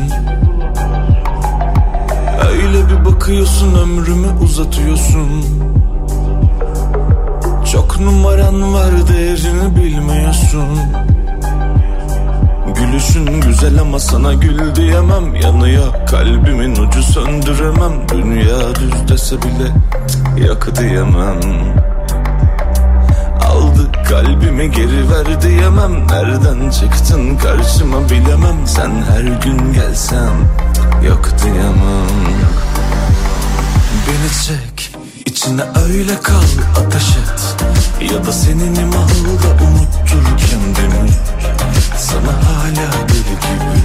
Öyle bir bakıyorsun ömrümü uzatıyorsun. Çok numaran var değerini bilmiyorsun Gülüşün güzel ama sana gül diyemem. Yanıyor kalbimin ucu söndüremem. Dünya düz dese bile yak diyemem. Aldı kalbimi geri ver diyemem. Nereden çıktın karşıma bilemem. Sen her gün gelsen yok diyemem. Beni çek içine öyle kal ateş et. Ya da seninim al da unuttur kendimi Sana hala deli gibi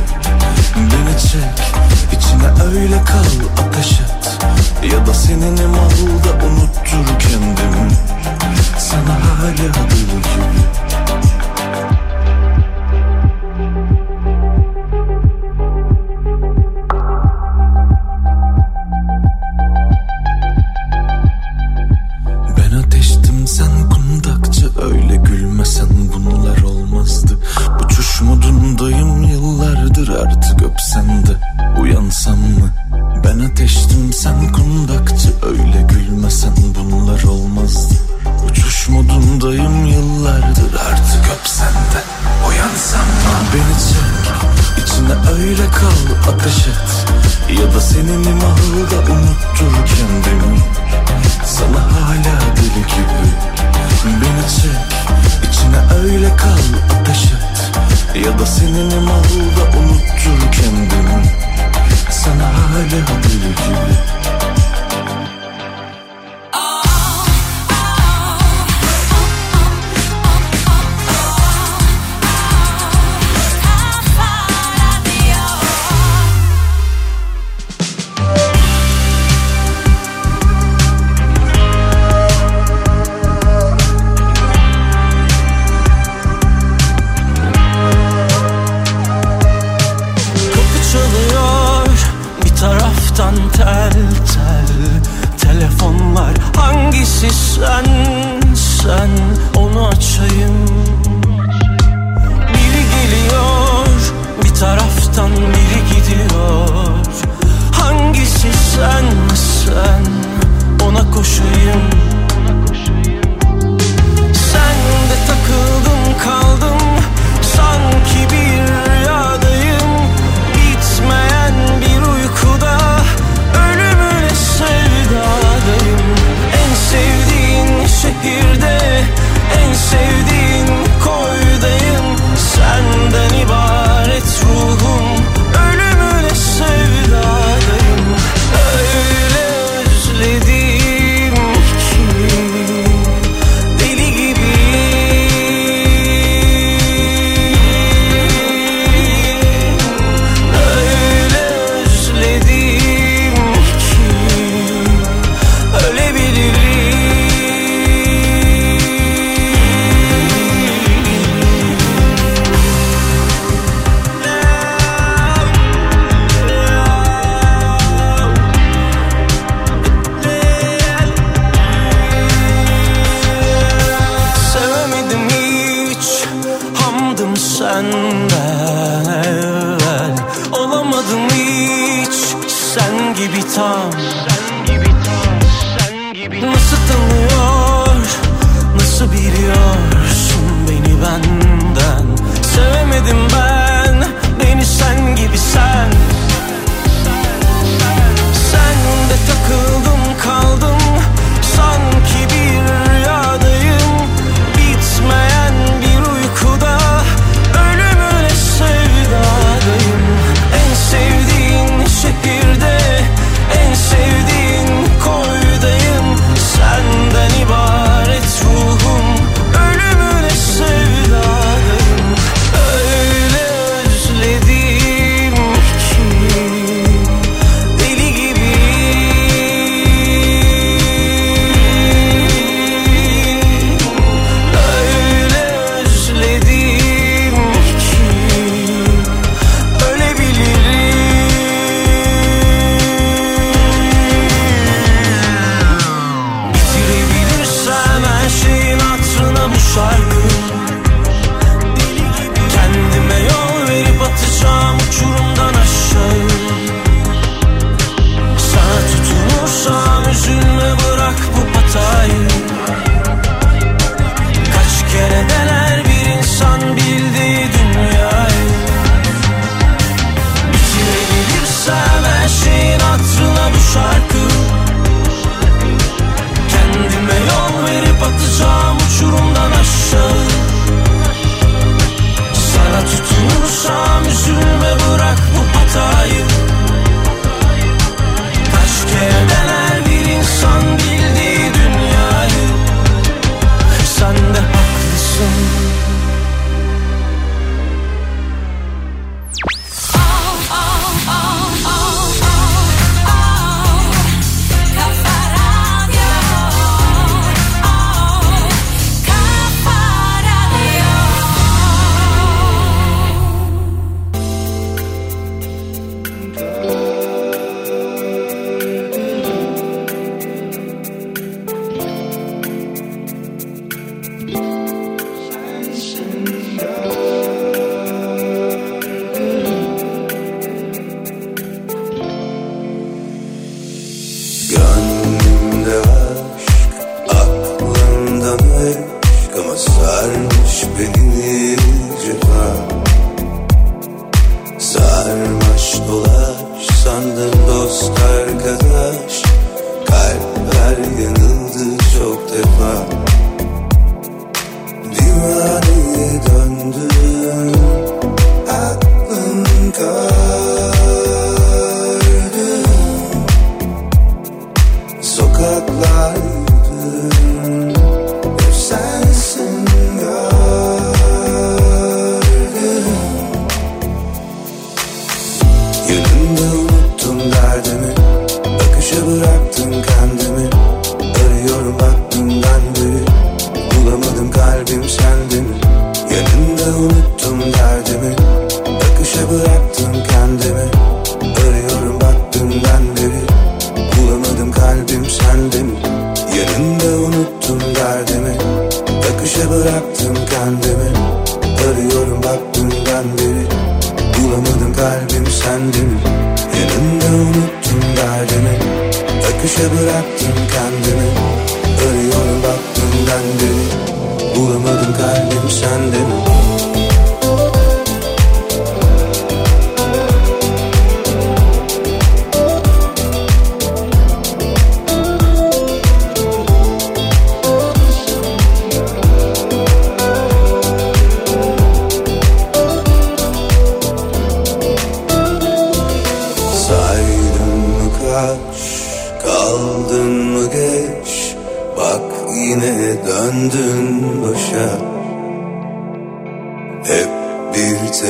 Beni çek. İçine öyle kal ateş et. Ya da seninim al da unuttur kendimi. Sana hala deli gibi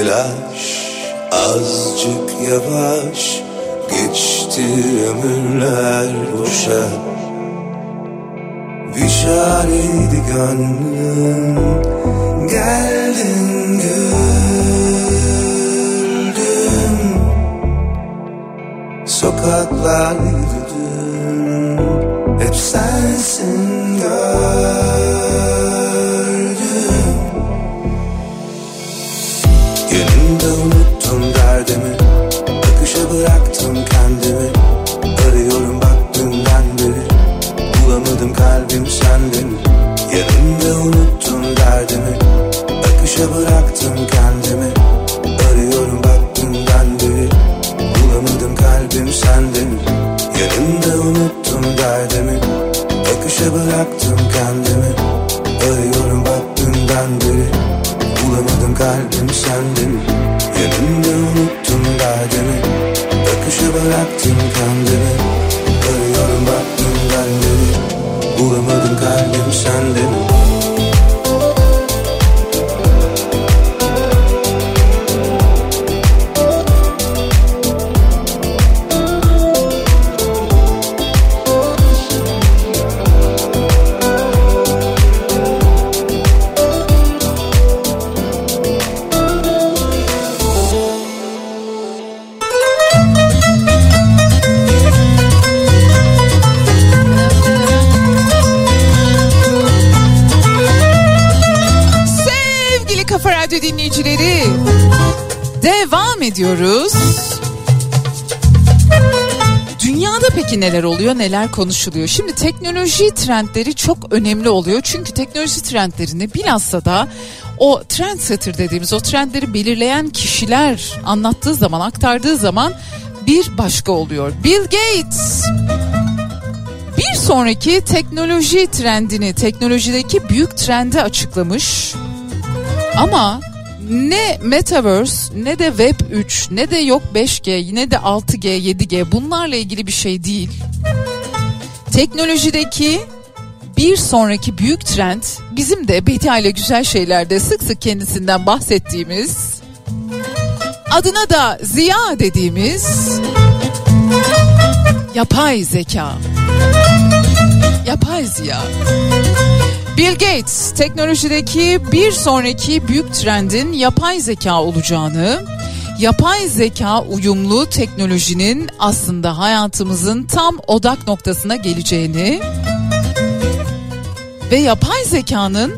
telaş Azıcık yavaş Geçti ömürler boşa. Bir çareydi gönlüm Geldin güldün. Sokaklar yürüdüm Hep sensin gördüm Bulamadım kalbim ediyoruz. Dünyada peki neler oluyor, neler konuşuluyor? Şimdi teknoloji trendleri çok önemli oluyor. Çünkü teknoloji trendlerini bilhassa da o trendsetter dediğimiz o trendleri belirleyen kişiler anlattığı zaman, aktardığı zaman bir başka oluyor. Bill Gates bir sonraki teknoloji trendini, teknolojideki büyük trendi açıklamış. Ama ne Metaverse ne de Web 3 ne de yok 5G ne de 6G 7G bunlarla ilgili bir şey değil. Teknolojideki bir sonraki büyük trend bizim de Bedia ile güzel şeylerde sık sık kendisinden bahsettiğimiz adına da Ziya dediğimiz yapay zeka. Yapay ziya. Bill Gates teknolojideki bir sonraki büyük trendin yapay zeka olacağını, yapay zeka uyumlu teknolojinin aslında hayatımızın tam odak noktasına geleceğini ve yapay zekanın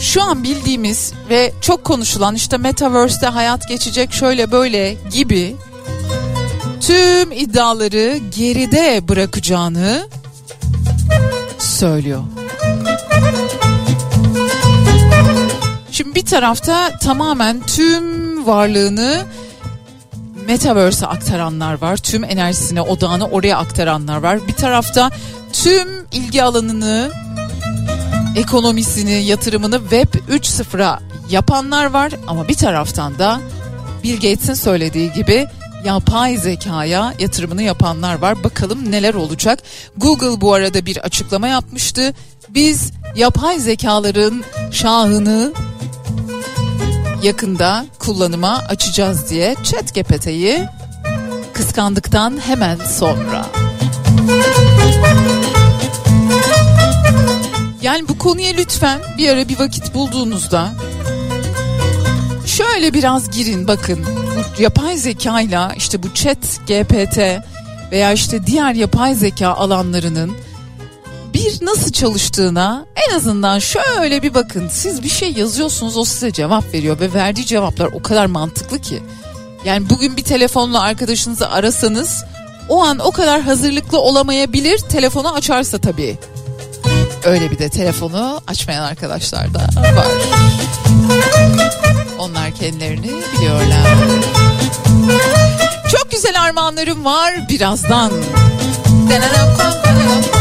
şu an bildiğimiz ve çok konuşulan işte metaverse'te hayat geçecek şöyle böyle gibi tüm iddiaları geride bırakacağını söylüyor. Bir tarafta tamamen tüm varlığını Metaverse'e aktaranlar var. Tüm enerjisini, odağını oraya aktaranlar var. Bir tarafta tüm ilgi alanını, ekonomisini, yatırımını Web 3.0'a yapanlar var. Ama bir taraftan da Bill Gates'in söylediği gibi yapay zekaya yatırımını yapanlar var. Bakalım neler olacak. Google bu arada bir açıklama yapmıştı. Biz yapay zekaların şahını yakında kullanıma açacağız diye ChatGPT'yi kıskandıktan hemen sonra. Yani bu konuya lütfen bir ara bir vakit bulduğunuzda şöyle biraz girin bakın. Bu yapay zekayla işte bu chat GPT veya işte diğer yapay zeka alanlarının bir nasıl çalıştığına en azından şöyle bir bakın. Siz bir şey yazıyorsunuz o size cevap veriyor ve verdiği cevaplar o kadar mantıklı ki. Yani bugün bir telefonla arkadaşınızı arasanız o an o kadar hazırlıklı olamayabilir telefonu açarsa tabii. Öyle bir de telefonu açmayan arkadaşlar da var. Onlar kendilerini biliyorlar. Çok güzel armağanlarım var birazdan. Bazen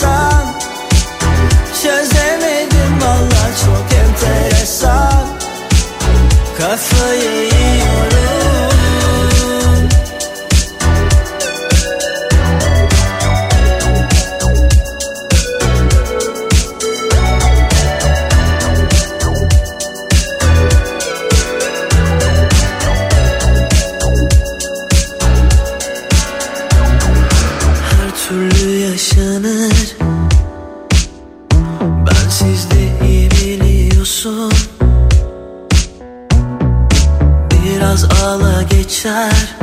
antidepresan Çözemedim valla çok enteresan. Kafayı geçer.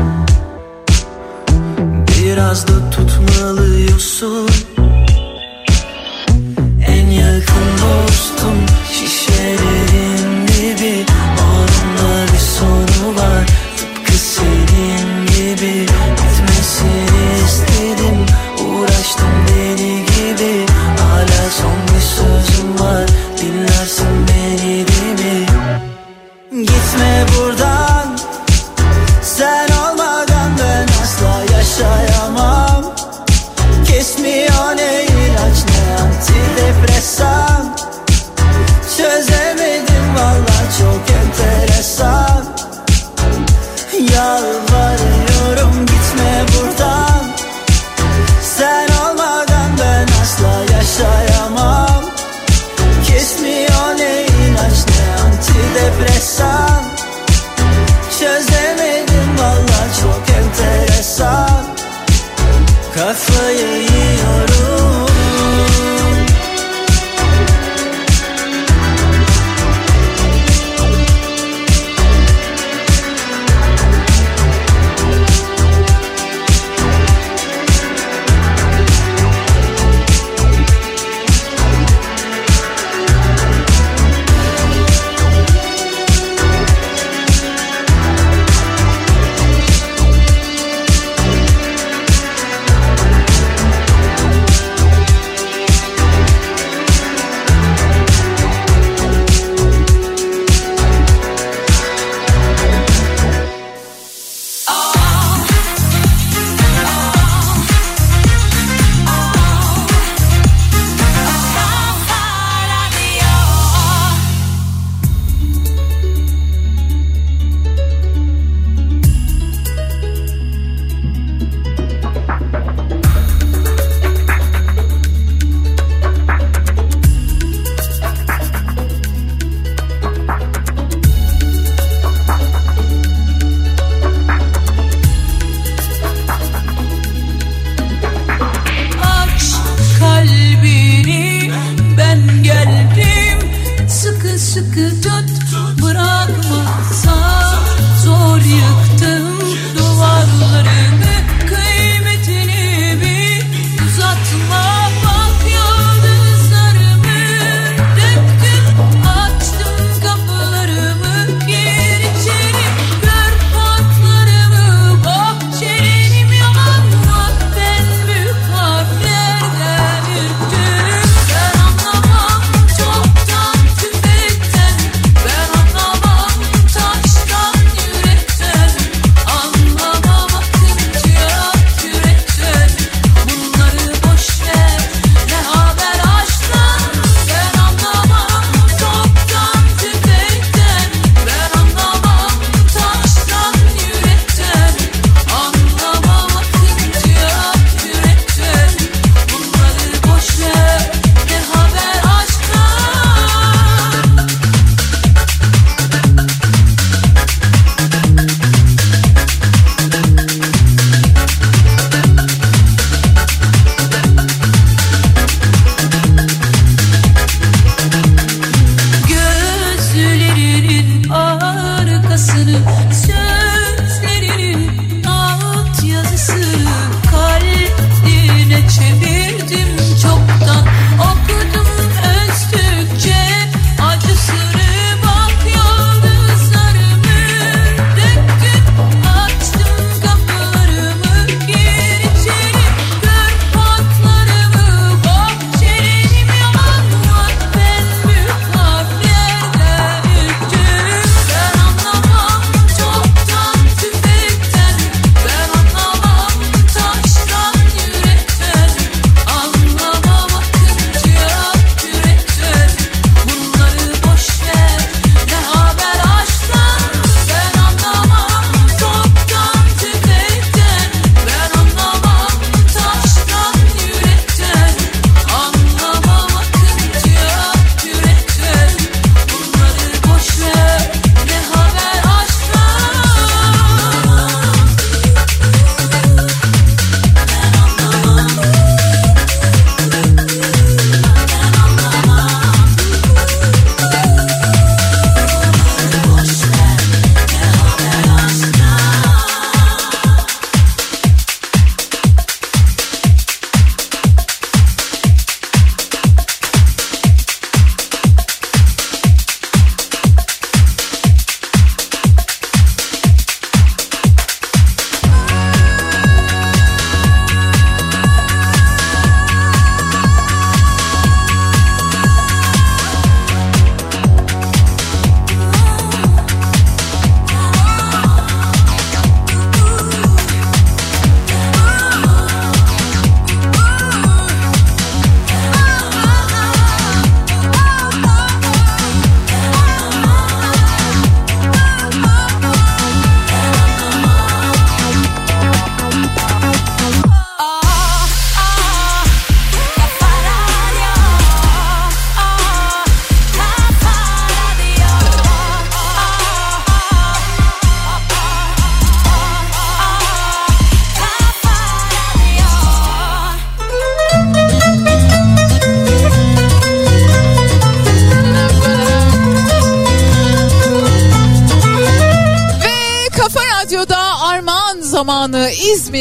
Biraz da tutmalıyorsun antidepresan Çözemedim valla çok enteresan. Yalvarıyorum gitme buradan. Sen olmadan ben asla yaşayamam. Kesmiyor ne ilaç ne antidepresan. Çözemedim valla çok enteresan. Kafayı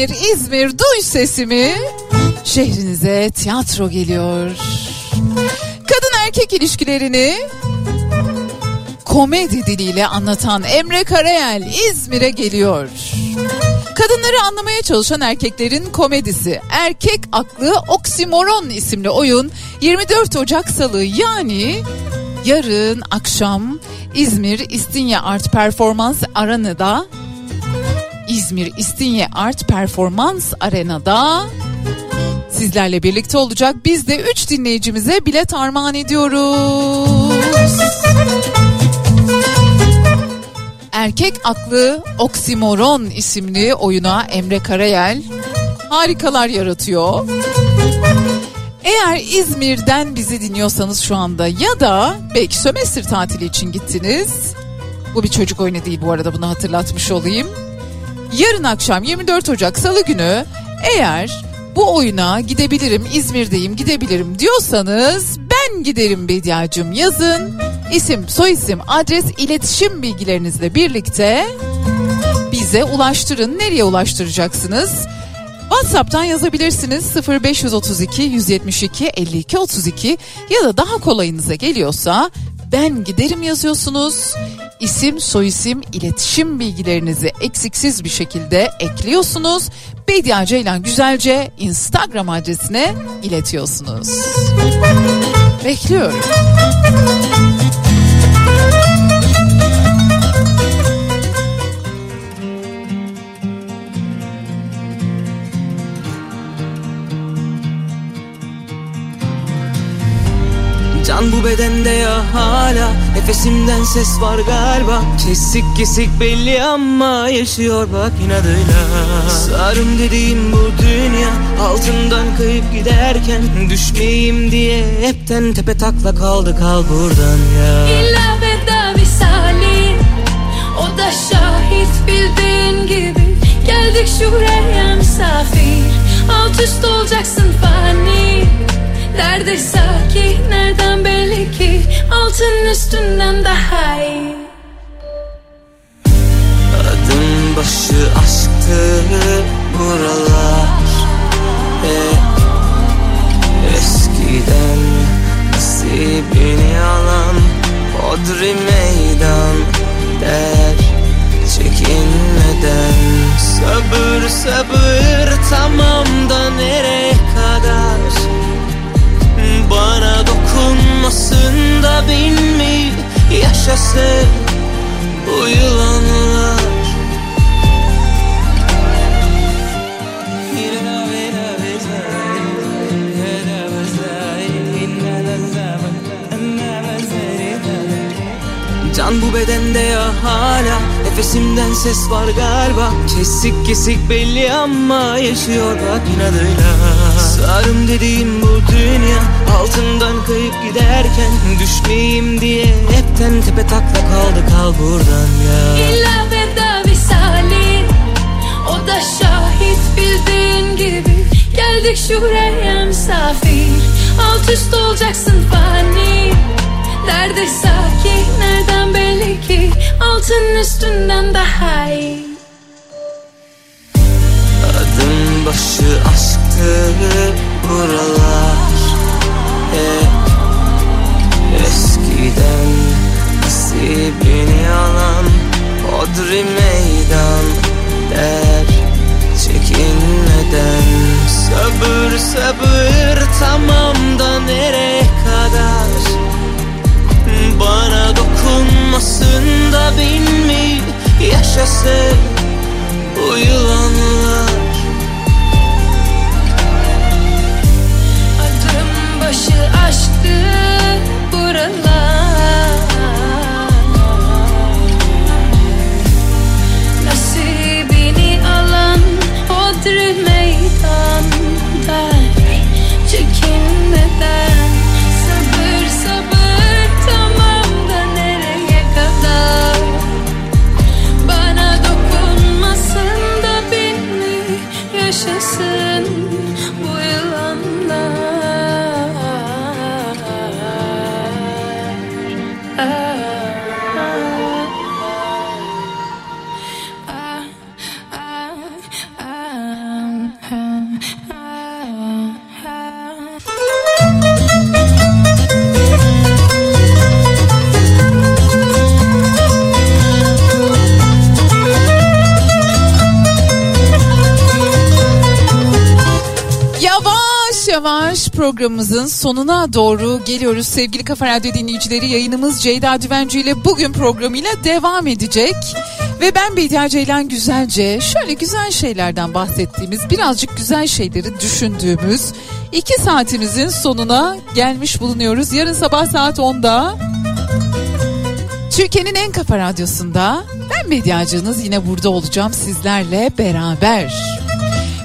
zamanı İzmir, duy sesimi. Şehrinize tiyatro geliyor. Kadın erkek ilişkilerini komedi diliyle anlatan Emre Karayel İzmir'e geliyor. Kadınları anlamaya çalışan erkeklerin komedisi Erkek Aklı Oksimoron isimli oyun 24 Ocak Salı yani yarın akşam İzmir İstinye Art Performans Arena'da İzmir İstinye Art Performans Arena'da sizlerle birlikte olacak. Biz de 3 dinleyicimize bilet armağan ediyoruz. Erkek Aklı Oksimoron isimli oyuna Emre Karayel harikalar yaratıyor. Eğer İzmir'den bizi dinliyorsanız şu anda ya da belki sömestr tatili için gittiniz. Bu bir çocuk oyunu değil bu arada bunu hatırlatmış olayım. Yarın akşam 24 Ocak Salı günü eğer bu oyuna gidebilirim İzmir'deyim gidebilirim diyorsanız ben giderim Bediacım yazın. İsim, soyisim, adres, iletişim bilgilerinizle birlikte bize ulaştırın. Nereye ulaştıracaksınız? WhatsApp'tan yazabilirsiniz 0532 172 52 32 ya da daha kolayınıza geliyorsa ben giderim yazıyorsunuz. İsim, soyisim, iletişim bilgilerinizi eksiksiz bir şekilde ekliyorsunuz. Bedia Ceylan Güzelce Instagram adresine iletiyorsunuz. Bekliyorum. Can bu bedende ya hala. Nefesimden ses var galiba. Kesik kesik belli ama yaşıyor bak inadıyla. Sarım dediğim bu dünya Altından kayıp giderken Düşmeyeyim diye hepten tepe takla kaldı. Kal buradan ya. İlla veda misali O da şahit bildiğin gibi. Geldik şuraya misafir Alt üst olacaksın fani Nerede sakin nereden belli ki? Altın üstünden daha iyi. Adım başı aşktı buralar. Hep eskiden nasibini alan Hodri meydan der çekinmeden. Sabır sabır tamam da nereye kadar Bana dokunmasın da bin mi yaşasın bu Can bu bedende ya hala. Nefesimden ses var galiba. Kesik kesik belli ama yaşıyor bak inadıyla. Sarım dediğim bu dünya Altından kayıp giderken Düşmeyeyim diye hepten tepe takla kaldı kal buradan ya. İlla veda misali O da şahit bildiğin gibi. Geldik şuraya misafir Alt üst olacaksın fani. Nerede sakin nereden belli ki? Altın üstünden daha iyi. Adım başı aşktı buralar Hep eskiden nasibini alan Hodri meydan der çekinmeden. Sabır sabır tamam da nereye kadar? Bana dokunmasın da bin mi yaşasın bu programımızın sonuna doğru geliyoruz. Sevgili Kafa Radyo dinleyicileri yayınımız Ceyda Düvenci ile bugün programıyla devam edecek. Ve ben Bediye Ceylan Güzelce şöyle güzel şeylerden bahsettiğimiz birazcık güzel şeyleri düşündüğümüz iki saatimizin sonuna gelmiş bulunuyoruz. Yarın sabah saat 10'da Türkiye'nin en kafa radyosunda ben medyacınız yine burada olacağım sizlerle beraber.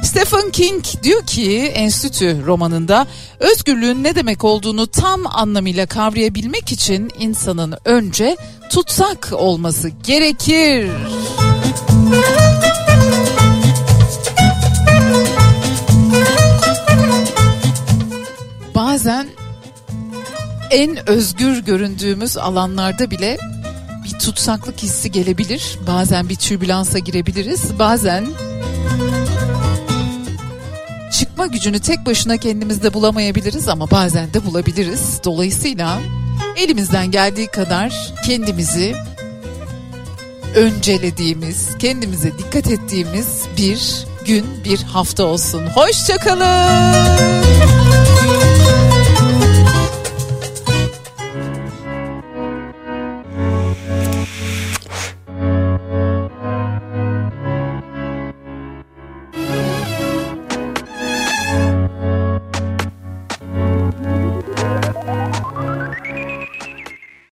Stephen King diyor ki Enstitü romanında özgürlüğün ne demek olduğunu tam anlamıyla kavrayabilmek için insanın önce tutsak olması gerekir. Bazen en özgür göründüğümüz alanlarda bile bir tutsaklık hissi gelebilir. Bazen bir türbülansa girebiliriz. Bazen çıkma gücünü tek başına kendimizde bulamayabiliriz ama bazen de bulabiliriz. Dolayısıyla elimizden geldiği kadar kendimizi öncelediğimiz, kendimize dikkat ettiğimiz bir gün, bir hafta olsun. Hoşçakalın.